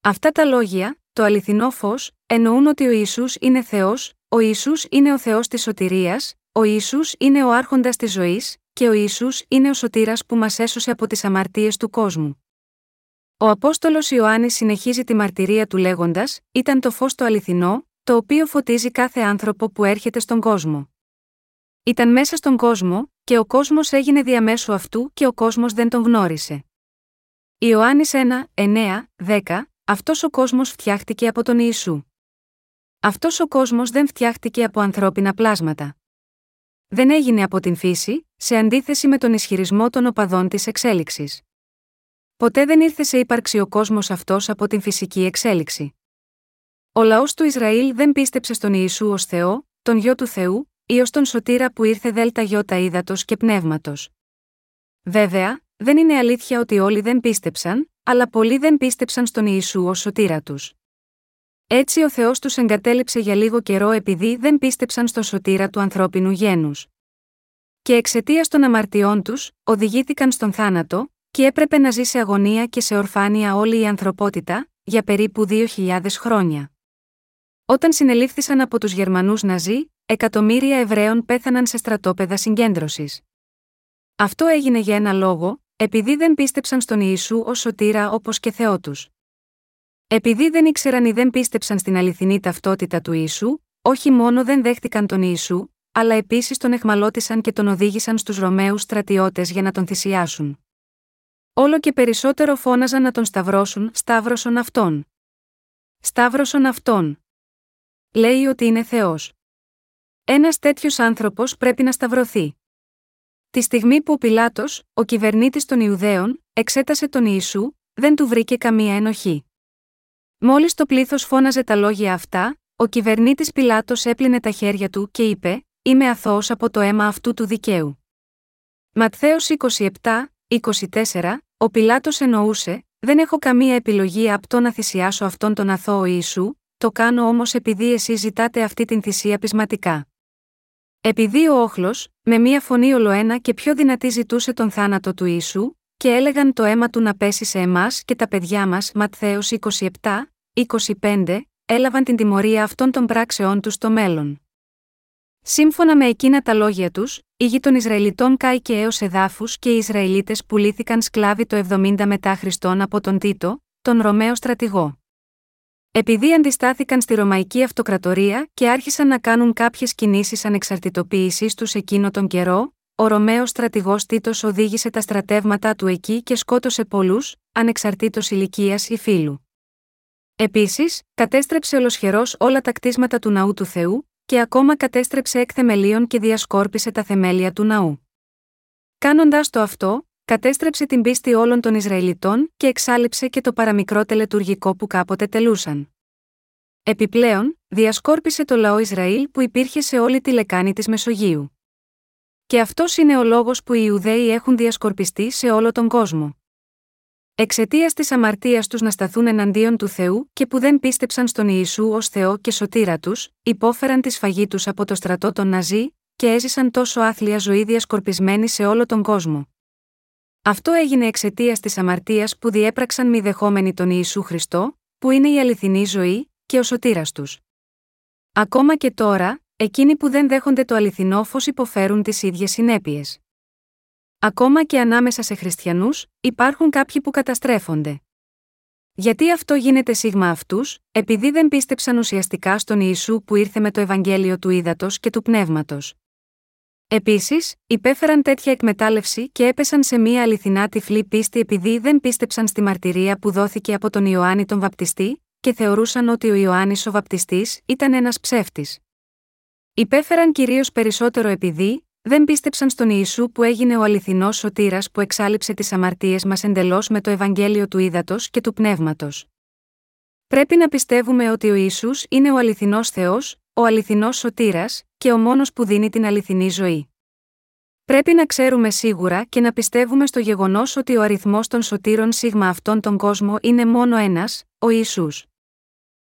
Speaker 1: Αυτά τα λόγια, το αληθινό φως, εννοούν ότι ο Ιησούς είναι Θεός, ο Ιησούς είναι ο Θεός της σωτηρίας, ο Ιησούς είναι ο άρχοντας της ζωής και ο Ιησούς είναι ο σωτήρας που μας έσωσε από τις αμαρτίες του κόσμου. Ο Απόστολος Ιωάννης συνεχίζει τη μαρτυρία του λέγοντας «Ήταν το φως το αληθινό, το οποίο φωτίζει κάθε άνθρωπο που έρχεται στον κόσμο». Ήταν μέσα στον κόσμο και ο κόσμος έγινε διαμέσου αυτού και ο κόσμος δεν τον γνώρισε. Ιωάννης 1, 9, 10 Αυτός ο κόσμος φτιάχτηκε από τον Ιησού. Αυτός ο κόσμος δεν φτιάχτηκε από ανθρώπινα πλάσματα. Δεν έγινε από την φύση, σε αντίθεση με τον ισχυρισμό των οπαδών της εξέλιξης. Ποτέ δεν ήρθε σε ύπαρξη ο κόσμος αυτός από την φυσική εξέλιξη. Ο λαός του Ισραήλ δεν πίστεψε στον Ιησού ως Θεό, τον Γιο του Θεού, ή ως τον Σωτήρα που ήρθε δέλτα γιώτα ύδατος και πνεύματος. Βέβαια, δεν είναι αλήθεια ότι όλοι δεν πίστεψαν, αλλά πολλοί δεν πίστεψαν στον Ιησού ως σωτήρα τους. Έτσι ο Θεός τους εγκατέλειψε για λίγο καιρό επειδή δεν πίστεψαν στο σωτήρα του ανθρώπινου γένους. Και εξαιτίας των αμαρτιών τους, οδηγήθηκαν στον θάνατο, και έπρεπε να ζει σε αγωνία και σε ορφάνεια όλη η ανθρωπότητα, για περίπου 2.000 χρόνια. Όταν συνελήφθησαν από τους Γερμανούς Ναζί, εκατομμύρια Εβραίων πέθαναν σε στρατόπεδα συγκέντρωσης. Αυτό έγινε για ένα λόγο, επειδή δεν πίστεψαν στον Ιησού ως σωτήρα όπως και Θεό τους. Επειδή δεν ήξεραν ή δεν πίστεψαν στην αληθινή ταυτότητα του Ιησού, όχι μόνο δεν δέχτηκαν τον Ιησού, αλλά επίσης τον εχμαλώτησαν και τον οδήγησαν στους Ρωμαίους στρατιώτες για να τον θυσιάσουν. Όλο και περισσότερο φώναζαν να τον σταυρώσουν, σταύρωσον αυτόν. Σταύρωσον αυτόν. Λέει ότι είναι Θεός. Ένας τέτοιος άνθρωπος πρέπει να σταυρωθεί. Τη στιγμή που ο Πιλάτος, ο κυβερνήτης των Ιουδαίων, εξέτασε τον Ιησού, δεν του βρήκε καμία ενοχή. Μόλις το πλήθος φώναζε τα λόγια αυτά, ο κυβερνήτης Πιλάτος έπλυνε τα χέρια του και είπε: Είμαι αθώος από το αίμα αυτού του δικαίου. Ματθαίος 27, 24, ο Πιλάτος εννοούσε: Δεν έχω καμία επιλογή απ' να θυσιάσω αυτόν τον αθώο Ιησού, το κάνω όμως επειδή εσείς ζητάτε αυτή την θυσία πεισματικά. Επειδή ο όχλος, με μία φωνή ολοένα και πιο δυνατή ζητούσε τον θάνατο του Ιησού, και έλεγαν το αίμα του να πέσει σε εμάς και τα παιδιά μας, Ματθαίος 27, 25, έλαβαν την τιμωρία αυτών των πράξεών τους στο μέλλον. Σύμφωνα με εκείνα τα λόγια τους, η γη των Ισραηλιτών κάηκε έως εδάφους και οι Ισραηλίτες πουλήθηκαν σκλάβοι το 70 μετά Χριστόν από τον Τίτο, τον Ρωμαίο στρατηγό. Επειδή αντιστάθηκαν στη Ρωμαϊκή Αυτοκρατορία και άρχισαν να κάνουν κάποιες κινήσεις ανεξαρτητοποίηση τους εκείνο τον καιρό, ο Ρωμαίος στρατηγός Τίτος οδήγησε τα στρατεύματά του εκεί και σκότωσε πολλούς, ανεξαρτήτως ηλικίας ή φύλου. Επίσης, κατέστρεψε ολοσχερός όλα τα κτίσματα του ναού του Θεού, και ακόμα κατέστρεψε εκ θεμελίων και διασκόρπισε τα θεμέλια του ναού. Κάνοντας το αυτό, κατέστρεψε την πίστη όλων των Ισραηλιτών και εξάλληψε και το παραμικρό τελετουργικό που κάποτε τελούσαν. Επιπλέον, διασκόρπισε το λαό Ισραήλ που υπήρχε σε όλη τη λεκάνη της Μεσογείου. Και αυτός είναι ο λόγος που οι Ιουδαίοι έχουν διασκορπιστεί σε όλο τον κόσμο. Εξαιτίας της αμαρτίας τους να σταθούν εναντίον του Θεού και που δεν πίστεψαν στον Ιησού ως Θεό και σωτήρα τους, υπόφεραν τη σφαγή τους από το στρατό των Ναζί και έζησαν τόσο άθλια ζωή διασκορπισμένη σε όλο τον κόσμο. Αυτό έγινε εξαιτίας της αμαρτίας που διέπραξαν μη δεχόμενοι τον Ιησού Χριστό, που είναι η αληθινή ζωή, και ο σωτήρας τους. Ακόμα και τώρα, εκείνοι που δεν δέχονται το αληθινό φως υποφέρουν τις ίδιες συνέπειες. Ακόμα και ανάμεσα σε χριστιανούς, υπάρχουν κάποιοι που καταστρέφονται. Γιατί αυτό γίνεται σίγμα αυτούς, επειδή δεν πίστεψαν ουσιαστικά στον Ιησού που ήρθε με το Ευαγγέλιο του Ήδατος και του Πνεύματος. Επίσης, υπέφεραν τέτοια εκμετάλλευση και έπεσαν σε μία αληθινά τυφλή πίστη επειδή δεν πίστεψαν στη μαρτυρία που δόθηκε από τον Ιωάννη τον Βαπτιστή, και θεωρούσαν ότι ο Ιωάννης ο Βαπτιστής ήταν ένας ψεύτης. Υπέφεραν κυρίως περισσότερο επειδή δεν πίστεψαν στον Ιησού που έγινε ο αληθινός σωτήρας που εξάλληψε τις αμαρτίες μας εντελώς με το Ευαγγέλιο του Ήδατος και του Πνεύματος. Πρέπει να πιστεύουμε ότι ο Ιησούς είναι ο αληθινός Θεός, ο αληθινός σωτήρας και ο μόνος που δίνει την αληθινή ζωή. Πρέπει να ξέρουμε σίγουρα και να πιστεύουμε στο γεγονός ότι ο αριθμός των σωτήρων σίγμα αυτόν τον κόσμο είναι μόνο ένας, ο Ιησούς.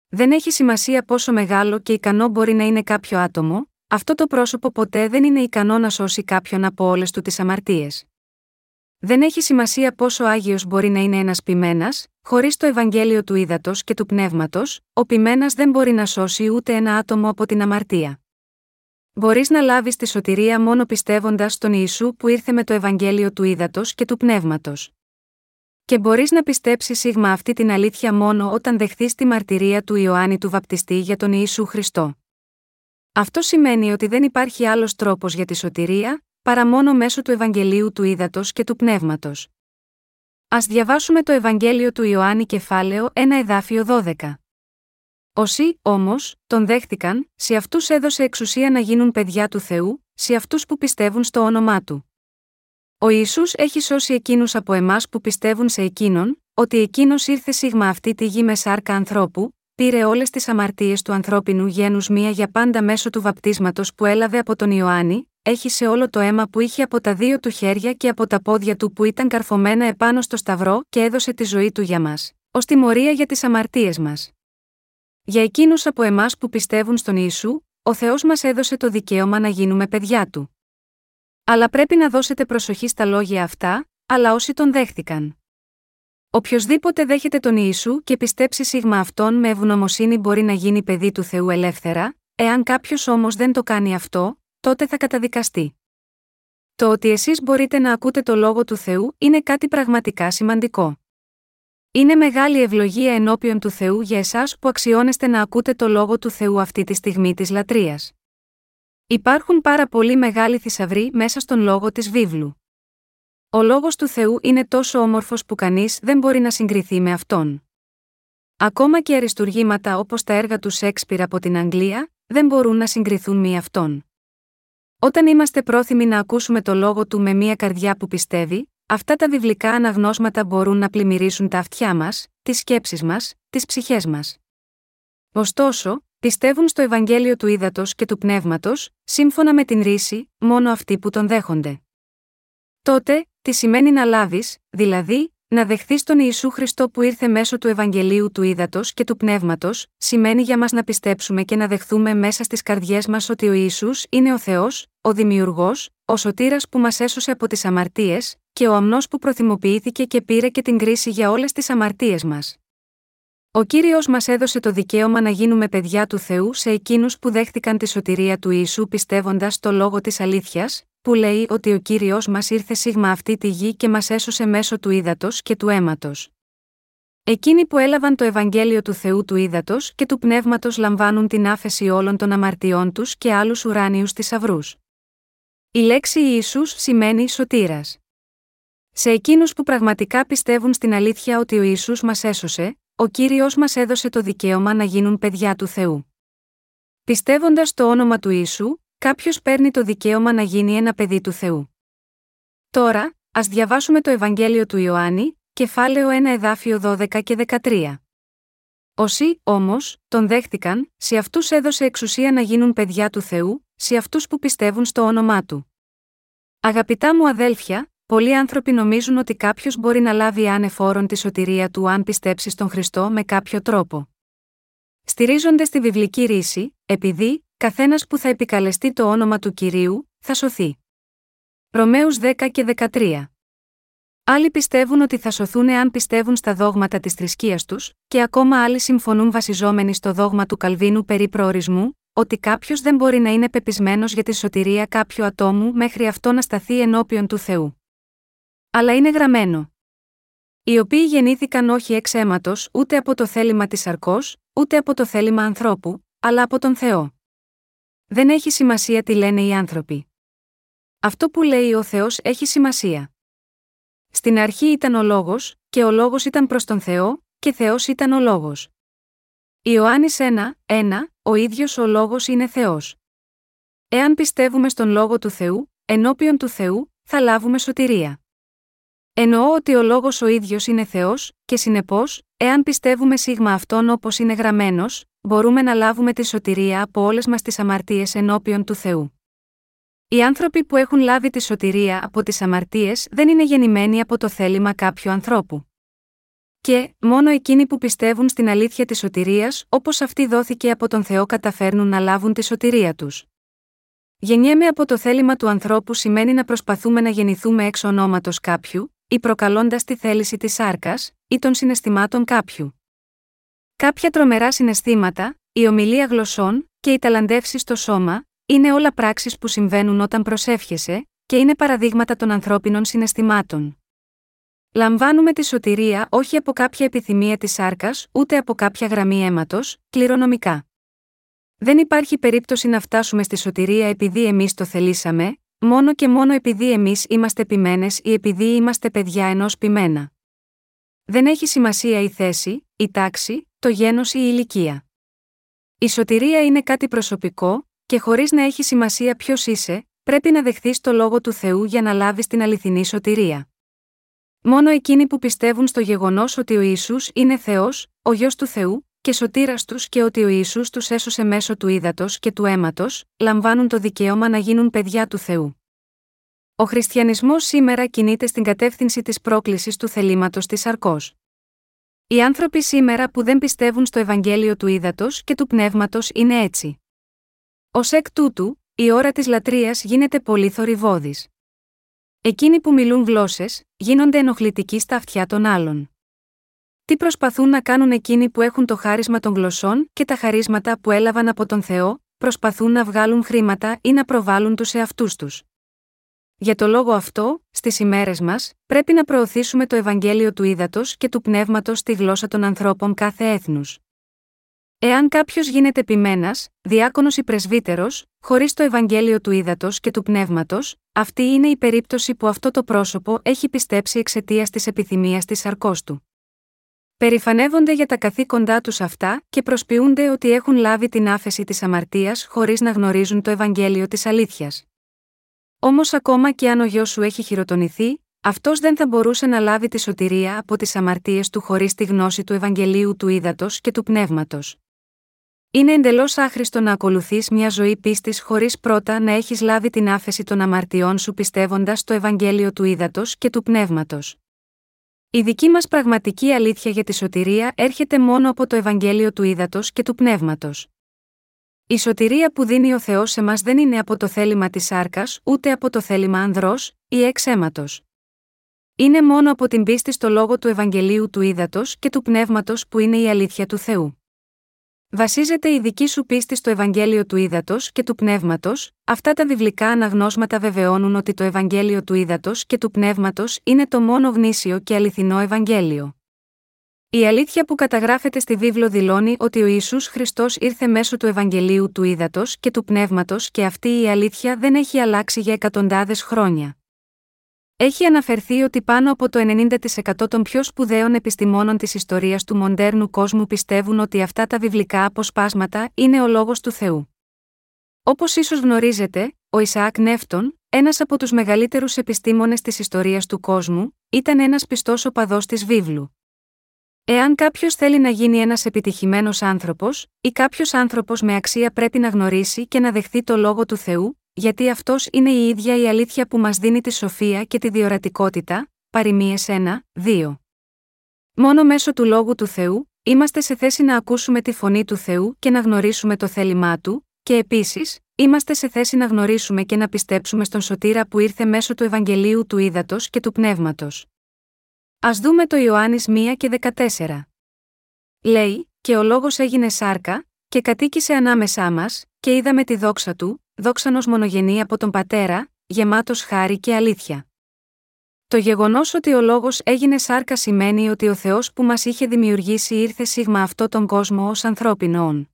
Speaker 1: Δεν έχει σημασία πόσο μεγάλο και ικανό μπορεί να είναι κάποιο άτομο, αυτό το πρόσωπο ποτέ δεν είναι ικανό να σώσει κάποιον από όλες του τις αμαρτίες. Δεν έχει σημασία πόσο άγιος μπορεί να είναι ένας ποιμένας, χωρίς το Ευαγγέλιο του ύδατο και του πνεύματος, ο ποιμένα δεν μπορεί να σώσει ούτε ένα άτομο από την αμαρτία. Μπορείς να λάβεις τη σωτηρία μόνο πιστεύοντας στον Ιησού που ήρθε με το Ευαγγέλιο του ύδατο και του πνεύματος. Και μπορείς να πιστέψεις σίγμα αυτή την αλήθεια μόνο όταν δεχθείς τη μαρτυρία του Ιωάννη του Βαπτιστή για τον Ιησού Χριστό. Αυτό σημαίνει ότι δεν υπάρχει άλλος τρόπος για τη σωτηρία, παρά μόνο μέσω του Ευαγγελίου του Ήδατος και του Πνεύματος. Α διαβάσουμε το Ευαγγέλιο του Ιωάννη κεφάλαιο 1 εδάφιο 12. Όσοι, όμως, τον δέχτηκαν, σε αυτούς έδωσε εξουσία να γίνουν παιδιά του Θεού, σε αυτούς που πιστεύουν στο όνομά του. Ο Ιησούς έχει σώσει εκείνους από εμάς που πιστεύουν σε εκείνον, ότι εκείνος ήρθε σίγμα αυτή τη γη με σάρκα ανθρώπου, πήρε όλες τις αμαρτίες του ανθρώπινου γένους μία για πάντα μέσω του βαπτίσματος που έλαβε από τον Ιωάννη, έχει σε όλο το αίμα που είχε από τα δύο του χέρια και από τα πόδια του που ήταν καρφωμένα επάνω στο σταυρό και έδωσε τη ζωή του για μας, ως τιμωρία για τις αμαρτίες μας. Για εκείνους από εμάς που πιστεύουν στον Ιησού, ο Θεός μας έδωσε το δικαίωμα να γίνουμε παιδιά του. Αλλά πρέπει να δώσετε προσοχή στα λόγια αυτά, αλλά όσοι τον δέχτηκαν. Οποιοδήποτε δέχεται τον Ιησού και πιστέψει σίγμα αυτόν με ευγνωμοσύνη μπορεί να γίνει παιδί του Θεού ελεύθερα, εάν κάποιος όμως δεν το κάνει αυτό, τότε θα καταδικαστεί. Το ότι εσείς μπορείτε να ακούτε το λόγο του Θεού είναι κάτι πραγματικά σημαντικό. Είναι μεγάλη ευλογία ενώπιον του Θεού για εσάς που αξιώνεστε να ακούτε το λόγο του Θεού αυτή τη στιγμή της λατρείας. Υπάρχουν πάρα πολύ μεγάλοι θησαυροί μέσα στον λόγο της βίβλου. Ο λόγος του Θεού είναι τόσο όμορφος που κανείς δεν μπορεί να συγκριθεί με αυτόν. Ακόμα και αριστουργήματα όπως τα έργα του Σέξπιρ από την Αγγλία, δεν μπορούν να συγκριθούν με αυτόν. Όταν είμαστε πρόθυμοι να ακούσουμε το λόγο του με μια καρδιά που πιστεύει, αυτά τα βιβλικά αναγνώσματα μπορούν να πλημμυρίσουν τα αυτιά μας, τις σκέψεις μας, τις ψυχές μας. Ωστόσο, πιστεύουν στο Ευαγγέλιο του Ήδατος και του Πνεύματος, σύμφωνα με την ρίση, μόνο αυτοί που τον δέχονται. Τότε, τι σημαίνει να λάβεις, δηλαδή, να δεχθείς τον Ιησού Χριστό που ήρθε μέσω του Ευαγγελίου του Ήδατος και του Πνεύματος, σημαίνει για μας να πιστέψουμε και να δεχθούμε μέσα στις καρδιές μας ότι ο Ιησούς είναι ο Θεός, ο Δημιουργός, ο Σωτήρας που μας έσωσε από τις αμαρτίες, και ο αμνός που προθυμοποιήθηκε και πήρε και την κρίση για όλες τις αμαρτίες μας. Ο κύριος μας έδωσε το δικαίωμα να γίνουμε παιδιά του Θεού σε εκείνους που δέχτηκαν τη σωτηρία του Ιησού πιστεύοντας το λόγο της αλήθειας, που λέει ότι ο κύριος μας ήρθε σίγμα αυτή τη γη και μας έσωσε μέσω του ύδατος και του αίματος. Εκείνοι που έλαβαν το Ευαγγέλιο του Θεού του ύδατος και του πνεύματος λαμβάνουν την άφεση όλων των αμαρτιών τους και άλλους ουράνιους θησαυρούς. Η λέξη Ιησούς σημαίνει σωτήρας. Σε εκείνους που πραγματικά πιστεύουν στην αλήθεια ότι ο Ιησούς μας έσωσε, ο κύριος μας έδωσε το δικαίωμα να γίνουν παιδιά του Θεού. Πιστεύοντας το όνομα του Ιησού, κάποιος παίρνει το δικαίωμα να γίνει ένα παιδί του Θεού. Τώρα, ας διαβάσουμε το Ευαγγέλιο του Ιωάννη, κεφάλαιο 1 εδάφιο 12 και 13. Όσοι, όμως, τον δέχτηκαν, σε αυτούς έδωσε εξουσία να γίνουν παιδιά του Θεού, σε αυτούς που πιστεύουν στο όνομά του. Αγαπητά μου αδέλφια, πολλοί άνθρωποι νομίζουν ότι κάποιος μπορεί να λάβει άνεφόρον τη σωτηρία του αν πιστέψει στον Χριστό με κάποιο τρόπο. Στηρίζονται στη βιβλική ρίση, επειδή, καθένας που θα επικαλεστεί το όνομα του κυρίου, θα σωθεί. Ρωμαίους 10 και 13. Άλλοι πιστεύουν ότι θα σωθούν εάν πιστεύουν στα δόγματα της θρησκείας τους, και ακόμα άλλοι συμφωνούν βασιζόμενοι στο δόγμα του Καλβίνου περί προορισμού, ότι κάποιος δεν μπορεί να είναι πεπισμένος για τη σωτηρία κάποιου ατόμου μέχρι αυτό να σταθεί ενώπιον του Θεού. Αλλά είναι γραμμένο. Οι οποίοι γεννήθηκαν όχι εξ αίματος ούτε από το θέλημα της αρκό, ούτε από το θέλημα ανθρώπου, αλλά από τον Θεό. Δεν έχει σημασία τι λένε οι άνθρωποι. Αυτό που λέει ο Θεός έχει σημασία. Στην αρχή ήταν ο λόγος, και ο λόγος ήταν προς τον Θεό, και Θεός ήταν ο λόγος. Ιωάννης 1, 1, ο ίδιος ο λόγος είναι Θεός. Εάν πιστεύουμε στον λόγο του Θεού, ενώπιον του Θεού, θα λάβουμε σωτηρία. Εννοώ ότι ο λόγος ο ίδιος είναι Θεός, και συνεπώς, εάν πιστεύουμε σίγμα αυτόν όπως είναι γραμμένος, μπορούμε να λάβουμε τη σωτηρία από όλες μας τις αμαρτίες ενώπιον του Θεού. Οι άνθρωποι που έχουν λάβει τη σωτηρία από τις αμαρτίες δεν είναι γεννημένοι από το θέλημα κάποιου ανθρώπου. Και, μόνο εκείνοι που πιστεύουν στην αλήθεια της σωτηρίας, όπως αυτή δόθηκε από τον Θεό, καταφέρνουν να λάβουν τη σωτηρία τους. Γεννιέμαι από το θέλημα του ανθρώπου σημαίνει να προσπαθούμε να γεννηθούμε εξ ονόματος κάποιου, ή προκαλώντας τη θέληση της σάρκας ή των συναισθημάτων κάποιου. Κάποια τρομερά συναισθήματα, η ομιλία γλωσσών και οι ταλαντεύσεις στο σώμα, είναι όλα πράξεις που συμβαίνουν όταν προσεύχεσαι, και είναι παραδείγματα των ανθρώπινων συναισθημάτων. Λαμβάνουμε τη σωτηρία όχι από κάποια επιθυμία της σάρκας, ούτε από κάποια γραμμή αίματος, κληρονομικά. Δεν υπάρχει περίπτωση να φτάσουμε στη σωτηρία επειδή εμείς το θελήσαμε, μόνο και μόνο επειδή εμείς είμαστε ποιμένες ή επειδή είμαστε παιδιά ενός πειμένα. Δεν έχει σημασία η θέση, η τάξη, το γένος ή η ηλικία. Η σωτηρία είναι κάτι προσωπικό, και χωρίς να έχει σημασία ποιος είσαι, πρέπει να δεχθείς το λόγο του Θεού για να λάβεις την αληθινή σωτηρία. Μόνο εκείνοι που πιστεύουν στο γεγονός ότι ο Ισού είναι Θεός, ο γιο του Θεού, και σωτήρας τους και ότι ο Ιησούς τους έσωσε μέσω του ύδατος και του αίματος, λαμβάνουν το δικαίωμα να γίνουν παιδιά του Θεού. Ο χριστιανισμός σήμερα κινείται στην κατεύθυνση της πρόκλησης του θελήματος της αρκό. Οι άνθρωποι σήμερα που δεν πιστεύουν στο Ευαγγέλιο του ύδατο και του πνεύματος είναι έτσι. Ω εκ τούτου, η ώρα της λατρείας γίνεται πολύ θορυβόδη. Εκείνοι που μιλούν γλώσσες, γίνονται ενοχλητικοί στα αυτιά των άλλων. Τι προσπαθούν να κάνουν εκείνοι που έχουν το χάρισμα των γλωσσών και τα χαρίσματα που έλαβαν από τον Θεό, προσπαθούν να βγάλουν χρήματα ή να προβάλλουν τους εαυτούς τους. Για το λόγο αυτό, στις ημέρες μας, πρέπει να προωθήσουμε το Ευαγγέλιο του ύδατο και του πνεύματος στη γλώσσα των ανθρώπων κάθε έθνους. Εάν κάποιος γίνεται ποιμένας, διάκονος ή πρεσβύτερος, χωρίς το Ευαγγέλιο του ύδατο και του πνεύματος, αυτή είναι η περίπτωση που αυτό το πρόσωπο έχει πιστέψει εξαιτίας της επιθυμίας της αρκό του. Περιφανεύονται για τα καθήκοντά τους αυτά και προσποιούνται ότι έχουν λάβει την άφεση της αμαρτίας χωρίς να γνωρίζουν το Ευαγγέλιο της αλήθειας. Όμως ακόμα και αν ο γιος σου έχει χειροτονηθεί, αυτός δεν θα μπορούσε να λάβει τη σωτηρία από τις αμαρτίες του χωρίς τη γνώση του Ευαγγελίου του ύδατο και του πνεύματος. Είναι εντελώς άχρηστο να ακολουθείς μια ζωή πίστης χωρίς πρώτα να έχεις λάβει την άφεση των αμαρτιών σου πιστεύοντας το Ευαγγέλιο του ύδατο και του πνεύματος. Η δική μας πραγματική αλήθεια για τη σωτηρία έρχεται μόνο από το Ευαγγέλιο του ύδατο και του πνεύματος. Η σωτηρία που δίνει ο Θεός σε μας δεν είναι από το θέλημα της σάρκας, ούτε από το θέλημα ανδρός ή εξαίματο. Είναι μόνο από την πίστη στο λόγο του Ευαγγελίου του ύδατο και του πνεύματος που είναι η αλήθεια του Θεού. Βασίζεται η δική σου πίστη στο Ευαγγέλιο του Ήδατος και του Πνεύματος, αυτά τα βιβλικά αναγνώσματα βεβαιώνουν ότι το Ευαγγέλιο του Ήδατος και του Πνεύματος είναι το μόνο γνήσιο και αληθινό Ευαγγέλιο. Η αλήθεια που καταγράφεται στη βίβλο δηλώνει ότι ο Ισού Χριστός ήρθε μέσω του Ευαγγελίου του Ήδατος και του Πνεύματος και αυτή η αλήθεια δεν έχει αλλάξει για εκατοντάδες χρόνια. Έχει αναφερθεί ότι πάνω από το 90% των πιο σπουδαίων επιστημόνων της ιστορίας του μοντέρνου κόσμου πιστεύουν ότι αυτά τα βιβλικά αποσπάσματα είναι ο λόγος του Θεού. Όπως ίσως γνωρίζετε, ο Ισαάκ Νεύτον, ένας από τους μεγαλύτερους επιστήμονες της ιστορίας του κόσμου, ήταν ένας πιστός οπαδός της βίβλου. Εάν κάποιος θέλει να γίνει ένας επιτυχημένος άνθρωπος, ή κάποιος άνθρωπος με αξία πρέπει να γνωρίσει και να δεχθεί το λόγο του Θεού, γιατί αυτός είναι η ίδια η αλήθεια που μας δίνει τη σοφία και τη διορατικότητα, παροιμίε 1, 2. Μόνο μέσω του λόγου του Θεού, είμαστε σε θέση να ακούσουμε τη φωνή του Θεού και να γνωρίσουμε το θέλημά του, και επίσης, είμαστε σε θέση να γνωρίσουμε και να πιστέψουμε στον σωτήρα που ήρθε μέσω του Ευαγγελίου του Ήδατος και του Πνεύματος. Α δούμε το Ιωάννης 1 και 14. Λέει, και ο λόγος έγινε σάρκα, και κατοίκησε ανάμεσά μας, και είδαμε τη δόξα του, δόξανο μονογενή από τον πατέρα, γεμάτος χάρη και αλήθεια. Το γεγονός ότι ο λόγος έγινε σάρκα σημαίνει ότι ο Θεός που μας είχε δημιουργήσει ήρθε σίγμα αυτό τον κόσμο ως ανθρώπινο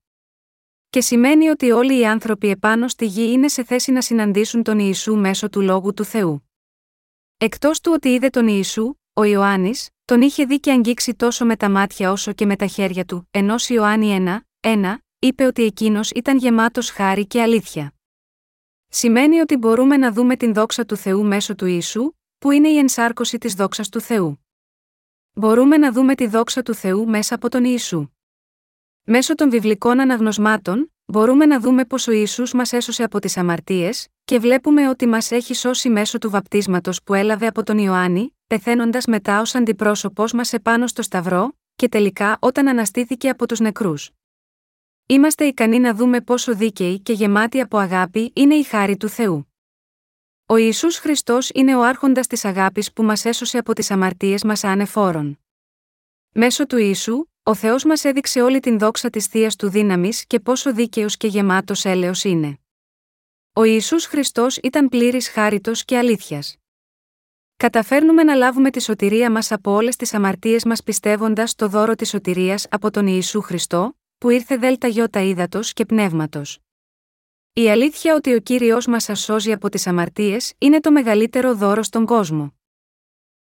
Speaker 1: Και σημαίνει ότι όλοι οι άνθρωποι επάνω στη γη είναι σε θέση να συναντήσουν τον Ιησού μέσω του λόγου του Θεού. Εκτός του ότι είδε τον Ιησού, ο Ιωάννης, τον είχε δει και αγγίξει τόσο με τα μάτια όσο και με τα χέρια του, ενώ Ιωάννη 1, 1, είπε ότι εκείνος ήταν γεμάτος χάρη και αλήθεια. Σημαίνει ότι μπορούμε να δούμε την δόξα του Θεού μέσω του Ιησού, που είναι η ενσάρκωση της δόξας του Θεού. Μπορούμε να δούμε τη δόξα του Θεού μέσα από τον Ιησού. Μέσω των βιβλικών αναγνωσμάτων, μπορούμε να δούμε πως ο Ιησούς μας έσωσε από τις αμαρτίες, και βλέπουμε ότι μας έχει σώσει μέσω του βαπτίσματος που έλαβε από τον Ιωάννη, πεθαίνοντας μετά ως αντιπρόσωπό μας επάνω στο Σταυρό, και τελικά όταν αναστήθηκε από τους νεκρούς. Είμαστε ικανοί να δούμε πόσο δίκαιη και γεμάτη από αγάπη είναι η χάρη του Θεού. Ο Ιησούς Χριστός είναι ο άρχοντας της αγάπης που μας έσωσε από τις αμαρτίες μας ανεφόρον. Μέσω του Ιησού, ο Θεός μας έδειξε όλη την δόξα της Θείας του δύναμης και πόσο δίκαιος και γεμάτος έλεος είναι. Ο Ιησούς Χριστός ήταν πλήρης χάριτος και αλήθειας. Καταφέρνουμε να λάβουμε τη σωτηρία μας από όλες τις αμαρτίες μας πιστεύοντας το δώρο της σωτηρίας από τον Ιησού Χριστό, που ήρθε δέλτα γιώτα ύδατος και πνεύματος. Η αλήθεια ότι ο Κύριος μας ασώζει από τις αμαρτίες είναι το μεγαλύτερο δώρο στον κόσμο.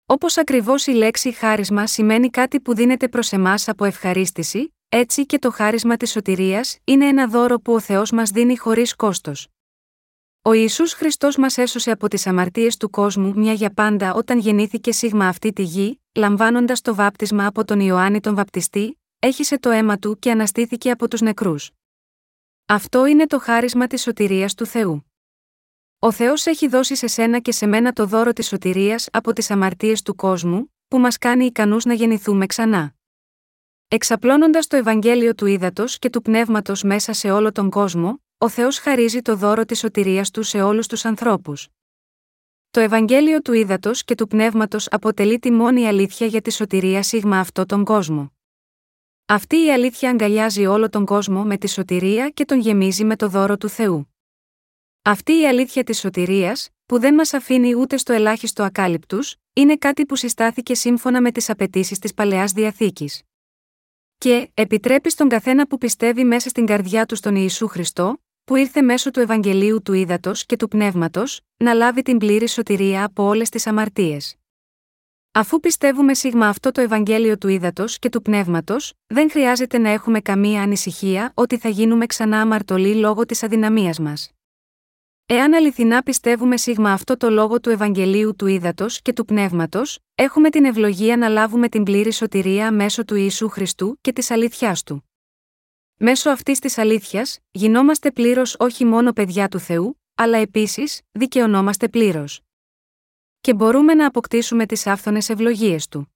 Speaker 1: Όπως ακριβώς η λέξη χάρισμα σημαίνει κάτι που δίνεται προς εμάς από ευχαρίστηση, έτσι και το χάρισμα της σωτηρίας είναι ένα δώρο που ο Θεός μας δίνει χωρίς κόστος. Ο Ιησούς Χριστός μας έσωσε από τις αμαρτίες του κόσμου μια για πάντα όταν γεννήθηκε σίγμα αυτή τη γη, λαμβάνοντας το βάπτισμα από τον Ιωάννη τον Βαπτιστή, έχισε το αίμα του και αναστήθηκε από τους νεκρούς. Αυτό είναι το χάρισμα της σωτηρίας του Θεού. Ο Θεός έχει δώσει σε σένα και σε μένα το δώρο της σωτηρίας από τις αμαρτίες του κόσμου, που μας κάνει ικανούς να γεννηθούμε ξανά. Εξαπλώνοντας το Ευαγγέλιο του Ήδατος και του Πνεύματος μέσα σε όλο τον κόσμο, ο Θεός χαρίζει το δώρο της σωτηρίας του σε όλους τους ανθρώπους. Το Ευαγγέλιο του Ήδατος και του Πνεύματος αποτελεί τη μόνη αλήθεια για τη σωτηρία σίγμα αυτό τον κόσμο. Αυτή η αλήθεια αγκαλιάζει όλο τον κόσμο με τη σωτηρία και τον γεμίζει με το δώρο του Θεού. Αυτή η αλήθεια της σωτηρίας, που δεν μας αφήνει ούτε στο ελάχιστο ακάλυπτους, είναι κάτι που συστάθηκε σύμφωνα με τις απαιτήσεις της παλαιάς διαθήκης. Και επιτρέπει στον καθένα που πιστεύει μέσα στην καρδιά του στον Ιησού Χριστό, που ήρθε μέσω του Ευαγγελίου του Ήδατος και του Πνεύματος, να λάβει την πλήρη σωτηρία από όλες τις αμαρτίες. Αφού πιστεύουμε σίγμα αυτό το Ευαγγέλιο του Ήδατος και του Πνεύματος, δεν χρειάζεται να έχουμε καμία ανησυχία ότι θα γίνουμε ξανά αμαρτωλοί λόγω της αδυναμίας μας. Εάν αληθινά πιστεύουμε σίγμα αυτό το λόγο του Ευαγγελίου του Ήδατος και του Πνεύματος, έχουμε την ευλογία να λάβουμε την πλήρη σωτηρία μέσω του Ιησού Χριστού και της αλήθεια του. Μέσω αυτής της αλήθειας, γινόμαστε πλήρως όχι μόνο παιδιά του Θεού, αλλά επίσης, δικαιωνόμαστε πλήρως. Και μπορούμε να αποκτήσουμε τις άφθονες ευλογίες του.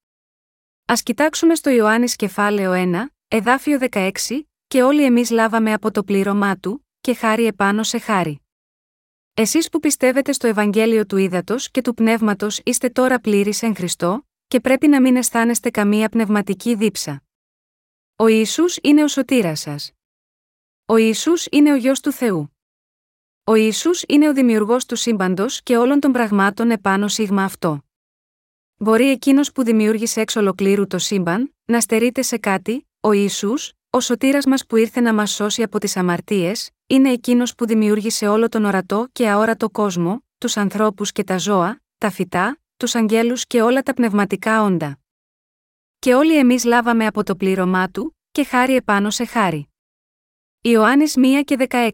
Speaker 1: Α κοιτάξουμε στο Ιωάννης κεφάλαιο 1, εδάφιο 16, και όλοι εμείς λάβαμε από το πλήρωμά του, και χάρη επάνω σε χάρη. Εσείς που πιστεύετε στο Ευαγγέλιο του Ήδατος και του Πνεύματος είστε τώρα πλήρει εν Χριστώ, και πρέπει να μην αισθάνεστε καμία πνευματική δίψα. Ο Ισού είναι ο σωτήρας σας. Ο Ισού είναι ο γιο του Θεού. Ο Ισού είναι ο δημιουργός του σύμπαντος και όλων των πραγμάτων επάνω σίγμα αυτό. Μπορεί εκείνος που δημιούργησε εξ ολοκλήρου το σύμπαν, να στερείται σε κάτι, ο Ιησούς, ο σωτήρας μας που ήρθε να μας σώσει από τις αμαρτίες, είναι εκείνος που δημιούργησε όλο τον ορατό και αόρατο κόσμο, τους ανθρώπους και τα ζώα, τα φυτά, τους αγγέλους και όλα τα πνευματικά όντα. Και όλοι εμείς λάβαμε από το πλήρωμά του, και χάρη επάνω σε χάρη. Ιωάννης 1 και 16.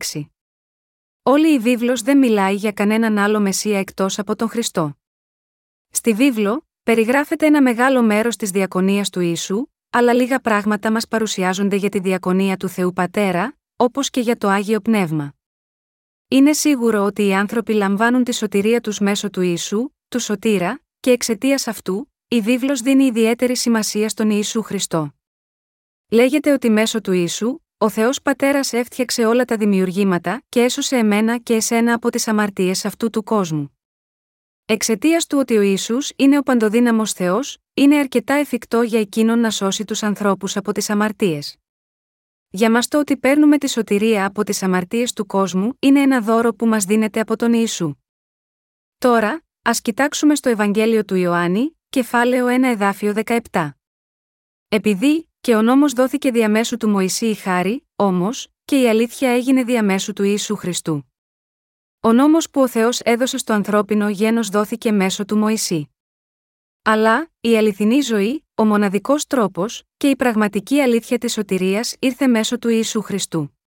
Speaker 1: Όλη η βίβλος δεν μιλάει για κανέναν άλλο Μεσσία εκτός από τον Χριστό. Στη βίβλο, περιγράφεται ένα μεγάλο μέρος της διακονίας του Ιησού, αλλά λίγα πράγματα μας παρουσιάζονται για τη διακονία του Θεού Πατέρα, όπως και για το Άγιο Πνεύμα. Είναι σίγουρο ότι οι άνθρωποι λαμβάνουν τη σωτηρία τους μέσω του Ιησού, του σωτήρα, και εξαιτίας αυτού, η βίβλος δίνει ιδιαίτερη σημασία στον Ιησού Χριστό. Λέγεται ότι μέσω του Ιησού, ο Θεός Πατέρας έφτιαξε όλα τα δημιουργήματα και έσωσε εμένα και εσένα από τις αμαρτίες αυτού του κόσμου. Εξαιτίας του ότι ο Ισού είναι ο παντοδύναμος Θεός, είναι αρκετά εφικτό για εκείνον να σώσει τους ανθρώπους από τις αμαρτίες. Για μας το ότι παίρνουμε τη σωτηρία από τις αμαρτίες του κόσμου είναι ένα δώρο που μας δίνεται από τον Ιησού. Τώρα, ας κοιτάξουμε στο Ευαγγέλιο του Ιωάννη, κεφάλαιο 1 εδάφιο 17. Επειδή, και ο νόμος δόθηκε διαμέσου του Μωυσή η χάρη, όμως, και η αλήθεια έγινε διαμέσου του Ιησού Χριστού. Ο νόμος που ο Θεός έδωσε στο ανθρώπινο γένος δόθηκε μέσω του Μωυσή. Αλλά, η αληθινή ζωή, ο μοναδικός τρόπος, και η πραγματική αλήθεια της σωτηρίας ήρθε μέσω του Ιησού Χριστού.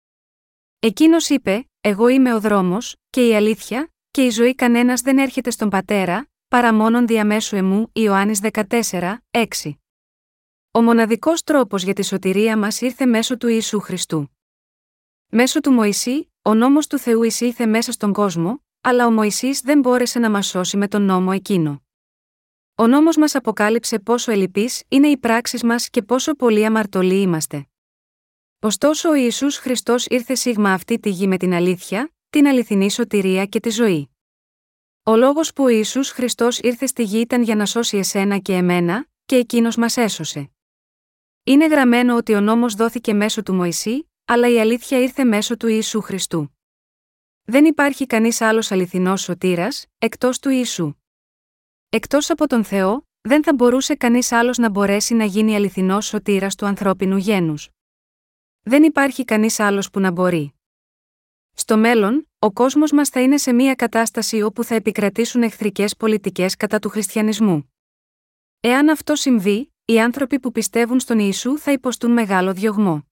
Speaker 1: Εκείνος είπε: Εγώ είμαι ο δρόμος, και η αλήθεια, και η ζωή κανένας δεν έρχεται στον πατέρα, παρά μόνον διαμέσου εμού, Ιωάννης 14, 6. Ο μοναδικός τρόπος για τη σωτηρία μας ήρθε μέσω του Ιησού Χριστού. Μέσω του Μωυσή, ο νόμος του Θεού εισήλθε μέσα στον κόσμο, αλλά ο Μωυσής δεν μπόρεσε να μας σώσει με τον νόμο εκείνο. Ο νόμος μας αποκάλυψε πόσο ελλειπείς είναι οι πράξεις μας και πόσο πολύ αμαρτωλοί είμαστε. Ωστόσο ο Ιησούς Χριστός ήρθε σίγμα αυτή τη γη με την αλήθεια, την αληθινή σωτηρία και τη ζωή. Ο λόγος που ο Ιησούς Χριστός ήρθε στη γη ήταν για να σώσει εσένα και εμένα, και εκείνος μας έσωσε. Είναι γραμμένο ότι ο νόμος δόθηκε μέσω του Μωυσή, αλλά η αλήθεια ήρθε μέσω του Ιησού Χριστού. Δεν υπάρχει κανείς άλλος αληθινός σωτήρας, εκτός του Ιησού. Εκτός από τον Θεό, δεν θα μπορούσε κανείς άλλος να μπορέσει να γίνει αληθινός σωτήρας του ανθρώπινου γένους. Δεν υπάρχει κανείς άλλος που να μπορεί. Στο μέλλον, ο κόσμος μας θα είναι σε μια κατάσταση όπου θα επικρατήσουν εχθρικές πολιτικές κατά του χριστιανισμού. Εάν αυτό συμβεί, οι άνθρωποι που πιστεύουν στον Ιησού θα υποστούν μεγάλο διωγμό.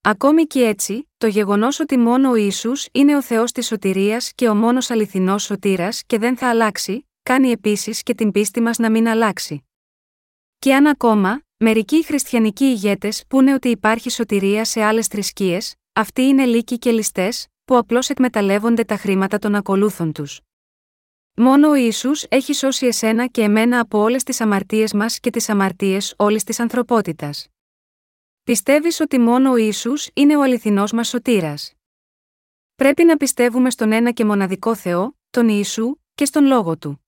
Speaker 1: Ακόμη και έτσι, το γεγονός ότι μόνο ο Ισού είναι ο Θεός της σωτηρίας και ο μόνος αληθινός σωτήρας και δεν θα αλλάξει, κάνει επίσης και την πίστη μας να μην αλλάξει. Και αν ακόμα, μερικοί χριστιανικοί ηγέτες πούνε ότι υπάρχει σωτηρία σε άλλες θρησκείες, αυτοί είναι λύκοι και ληστές, που απλώς εκμεταλλεύονται τα χρήματα των ακολούθων τους. Μόνο ο Ιησούς έχει σώσει εσένα και εμένα από όλες τις αμαρτίες μας και τις αμαρτίες όλης της ανθρωπότητας. Πιστεύεις ότι μόνο ο Ιησούς είναι ο αληθινός μας σωτήρας; Πρέπει να πιστεύουμε στον ένα και μοναδικό Θεό, τον Ιησού, και στον λόγο του.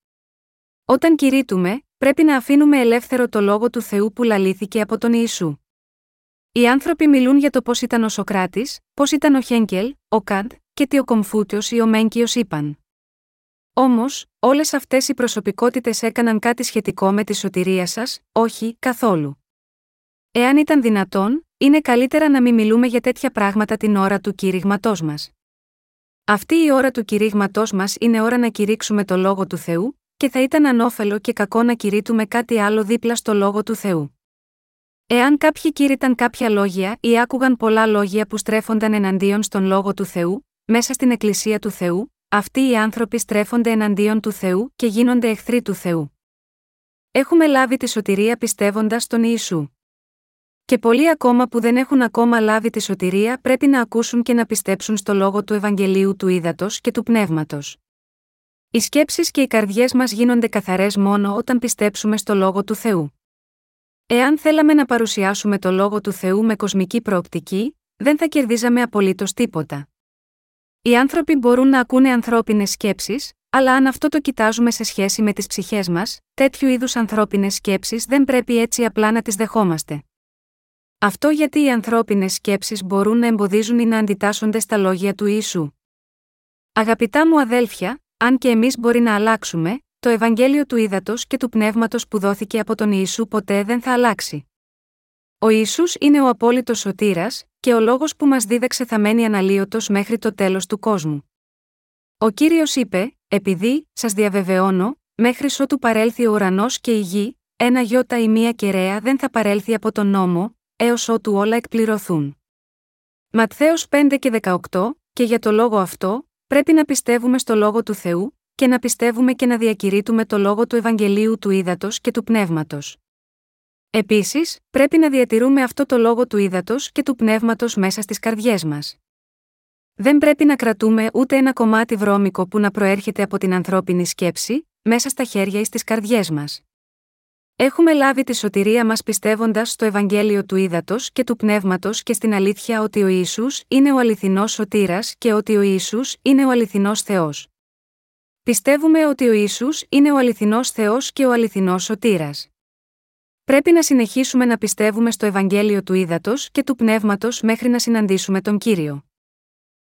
Speaker 1: Όταν κηρύττουμε, πρέπει να αφήνουμε ελεύθερο το λόγο του Θεού που λαλήθηκε από τον Ιησού. Οι άνθρωποι μιλούν για το πώς ήταν ο Σοκράτης, πώς ήταν ο Χέγκελ, ο Καντ, και τι ο Κομφούτιος ή ο Μέγκιος είπαν. Όμως, όλες αυτές οι προσωπικότητες έκαναν κάτι σχετικό με τη σωτηρία σας, όχι, καθόλου. Εάν ήταν δυνατόν, είναι καλύτερα να μην μιλούμε για τέτοια πράγματα την ώρα του κηρύγματός μας. Αυτή η ώρα του κηρύγματός μας είναι ώρα να κηρύξουμε το λόγο του Θεού, και θα ήταν ανώφελο και κακό να κηρύττουμε κάτι άλλο δίπλα στο λόγο του Θεού. Εάν κάποιοι κήρυταν κάποια λόγια ή άκουγαν πολλά λόγια που στρέφονταν εναντίον στον λόγο του Θεού, μέσα στην Εκκλησία του Θεού, αυτοί οι άνθρωποι στρέφονται εναντίον του Θεού και γίνονται εχθροί του Θεού. Έχουμε λάβει τη σωτηρία πιστεύοντας στον Ιησού. Και πολλοί ακόμα που δεν έχουν ακόμα λάβει τη σωτηρία πρέπει να ακούσουν και να πιστέψουν στο λόγο του Ευαγγελίου του Ήδατος και του Πνεύματος. Οι σκέψεις και οι καρδιές μας γίνονται καθαρές μόνο όταν πιστέψουμε στο λόγο του Θεού. Εάν θέλαμε να παρουσιάσουμε το λόγο του Θεού με κοσμική προοπτική, δεν θα κερδίζαμε απολύτως τίποτα. Οι άνθρωποι μπορούν να ακούνε ανθρώπινες σκέψεις, αλλά αν αυτό το κοιτάζουμε σε σχέση με τις ψυχές μας, τέτοιου είδους ανθρώπινες σκέψεις δεν πρέπει έτσι απλά να τις δεχόμαστε. Αυτό γιατί οι ανθρώπινες σκέψεις μπορούν να εμποδίζουν ή να αντιτάσσονται στα λόγια του Ιησού. Αγαπητά μου αδέλφια, αν και εμείς μπορεί να αλλάξουμε, το Ευαγγέλιο του Ήδατος και του Πνεύματος που δόθηκε από τον Ιησού ποτέ δεν θα αλλάξει. Ο Ιησούς είναι ο απόλυτος σωτήρας και ο λόγος που μας δίδαξε θα μένει αναλύωτος μέχρι το τέλος του κόσμου. Ο κύριος είπε: Επειδή, σας διαβεβαιώνω, μέχρι ότου παρέλθει ο ουρανός και η γη, ένα γιώτα ή μία κεραία δεν θα παρέλθει από τον νόμο, έως ότου όλα εκπληρωθούν. Ματθαίος 5 και 18, και για το λόγο αυτό, πρέπει να πιστεύουμε στο λόγο του Θεού, και να πιστεύουμε και να διακηρύττουμε το λόγο του Ευαγγελίου του Ήδατος και του Πνεύματος. Επίσης, πρέπει να διατηρούμε αυτό το λόγο του Ήδατος και του Πνεύματος μέσα στις καρδιές μας. Δεν πρέπει να κρατούμε ούτε ένα κομμάτι βρώμικο που να προέρχεται από την ανθρώπινη σκέψη, μέσα στα χέρια ή στις καρδιές μας. Έχουμε λάβει τη σωτηρία μας πιστεύοντας στο Ευαγγέλιο του Ήδατος και του Πνεύματος και στην αλήθεια ότι ο Ισού είναι ο αληθινός σωτήρας και ότι ο Ισού είναι ο αληθινός Θεός. Πιστεύουμε ότι ο Ισού είναι ο αληθινός Θεός και ο αληθινός σωτήρας. Πρέπει να συνεχίσουμε να πιστεύουμε στο Ευαγγέλιο του Ήδατος και του Πνεύματος μέχρι να συναντήσουμε τον κύριο.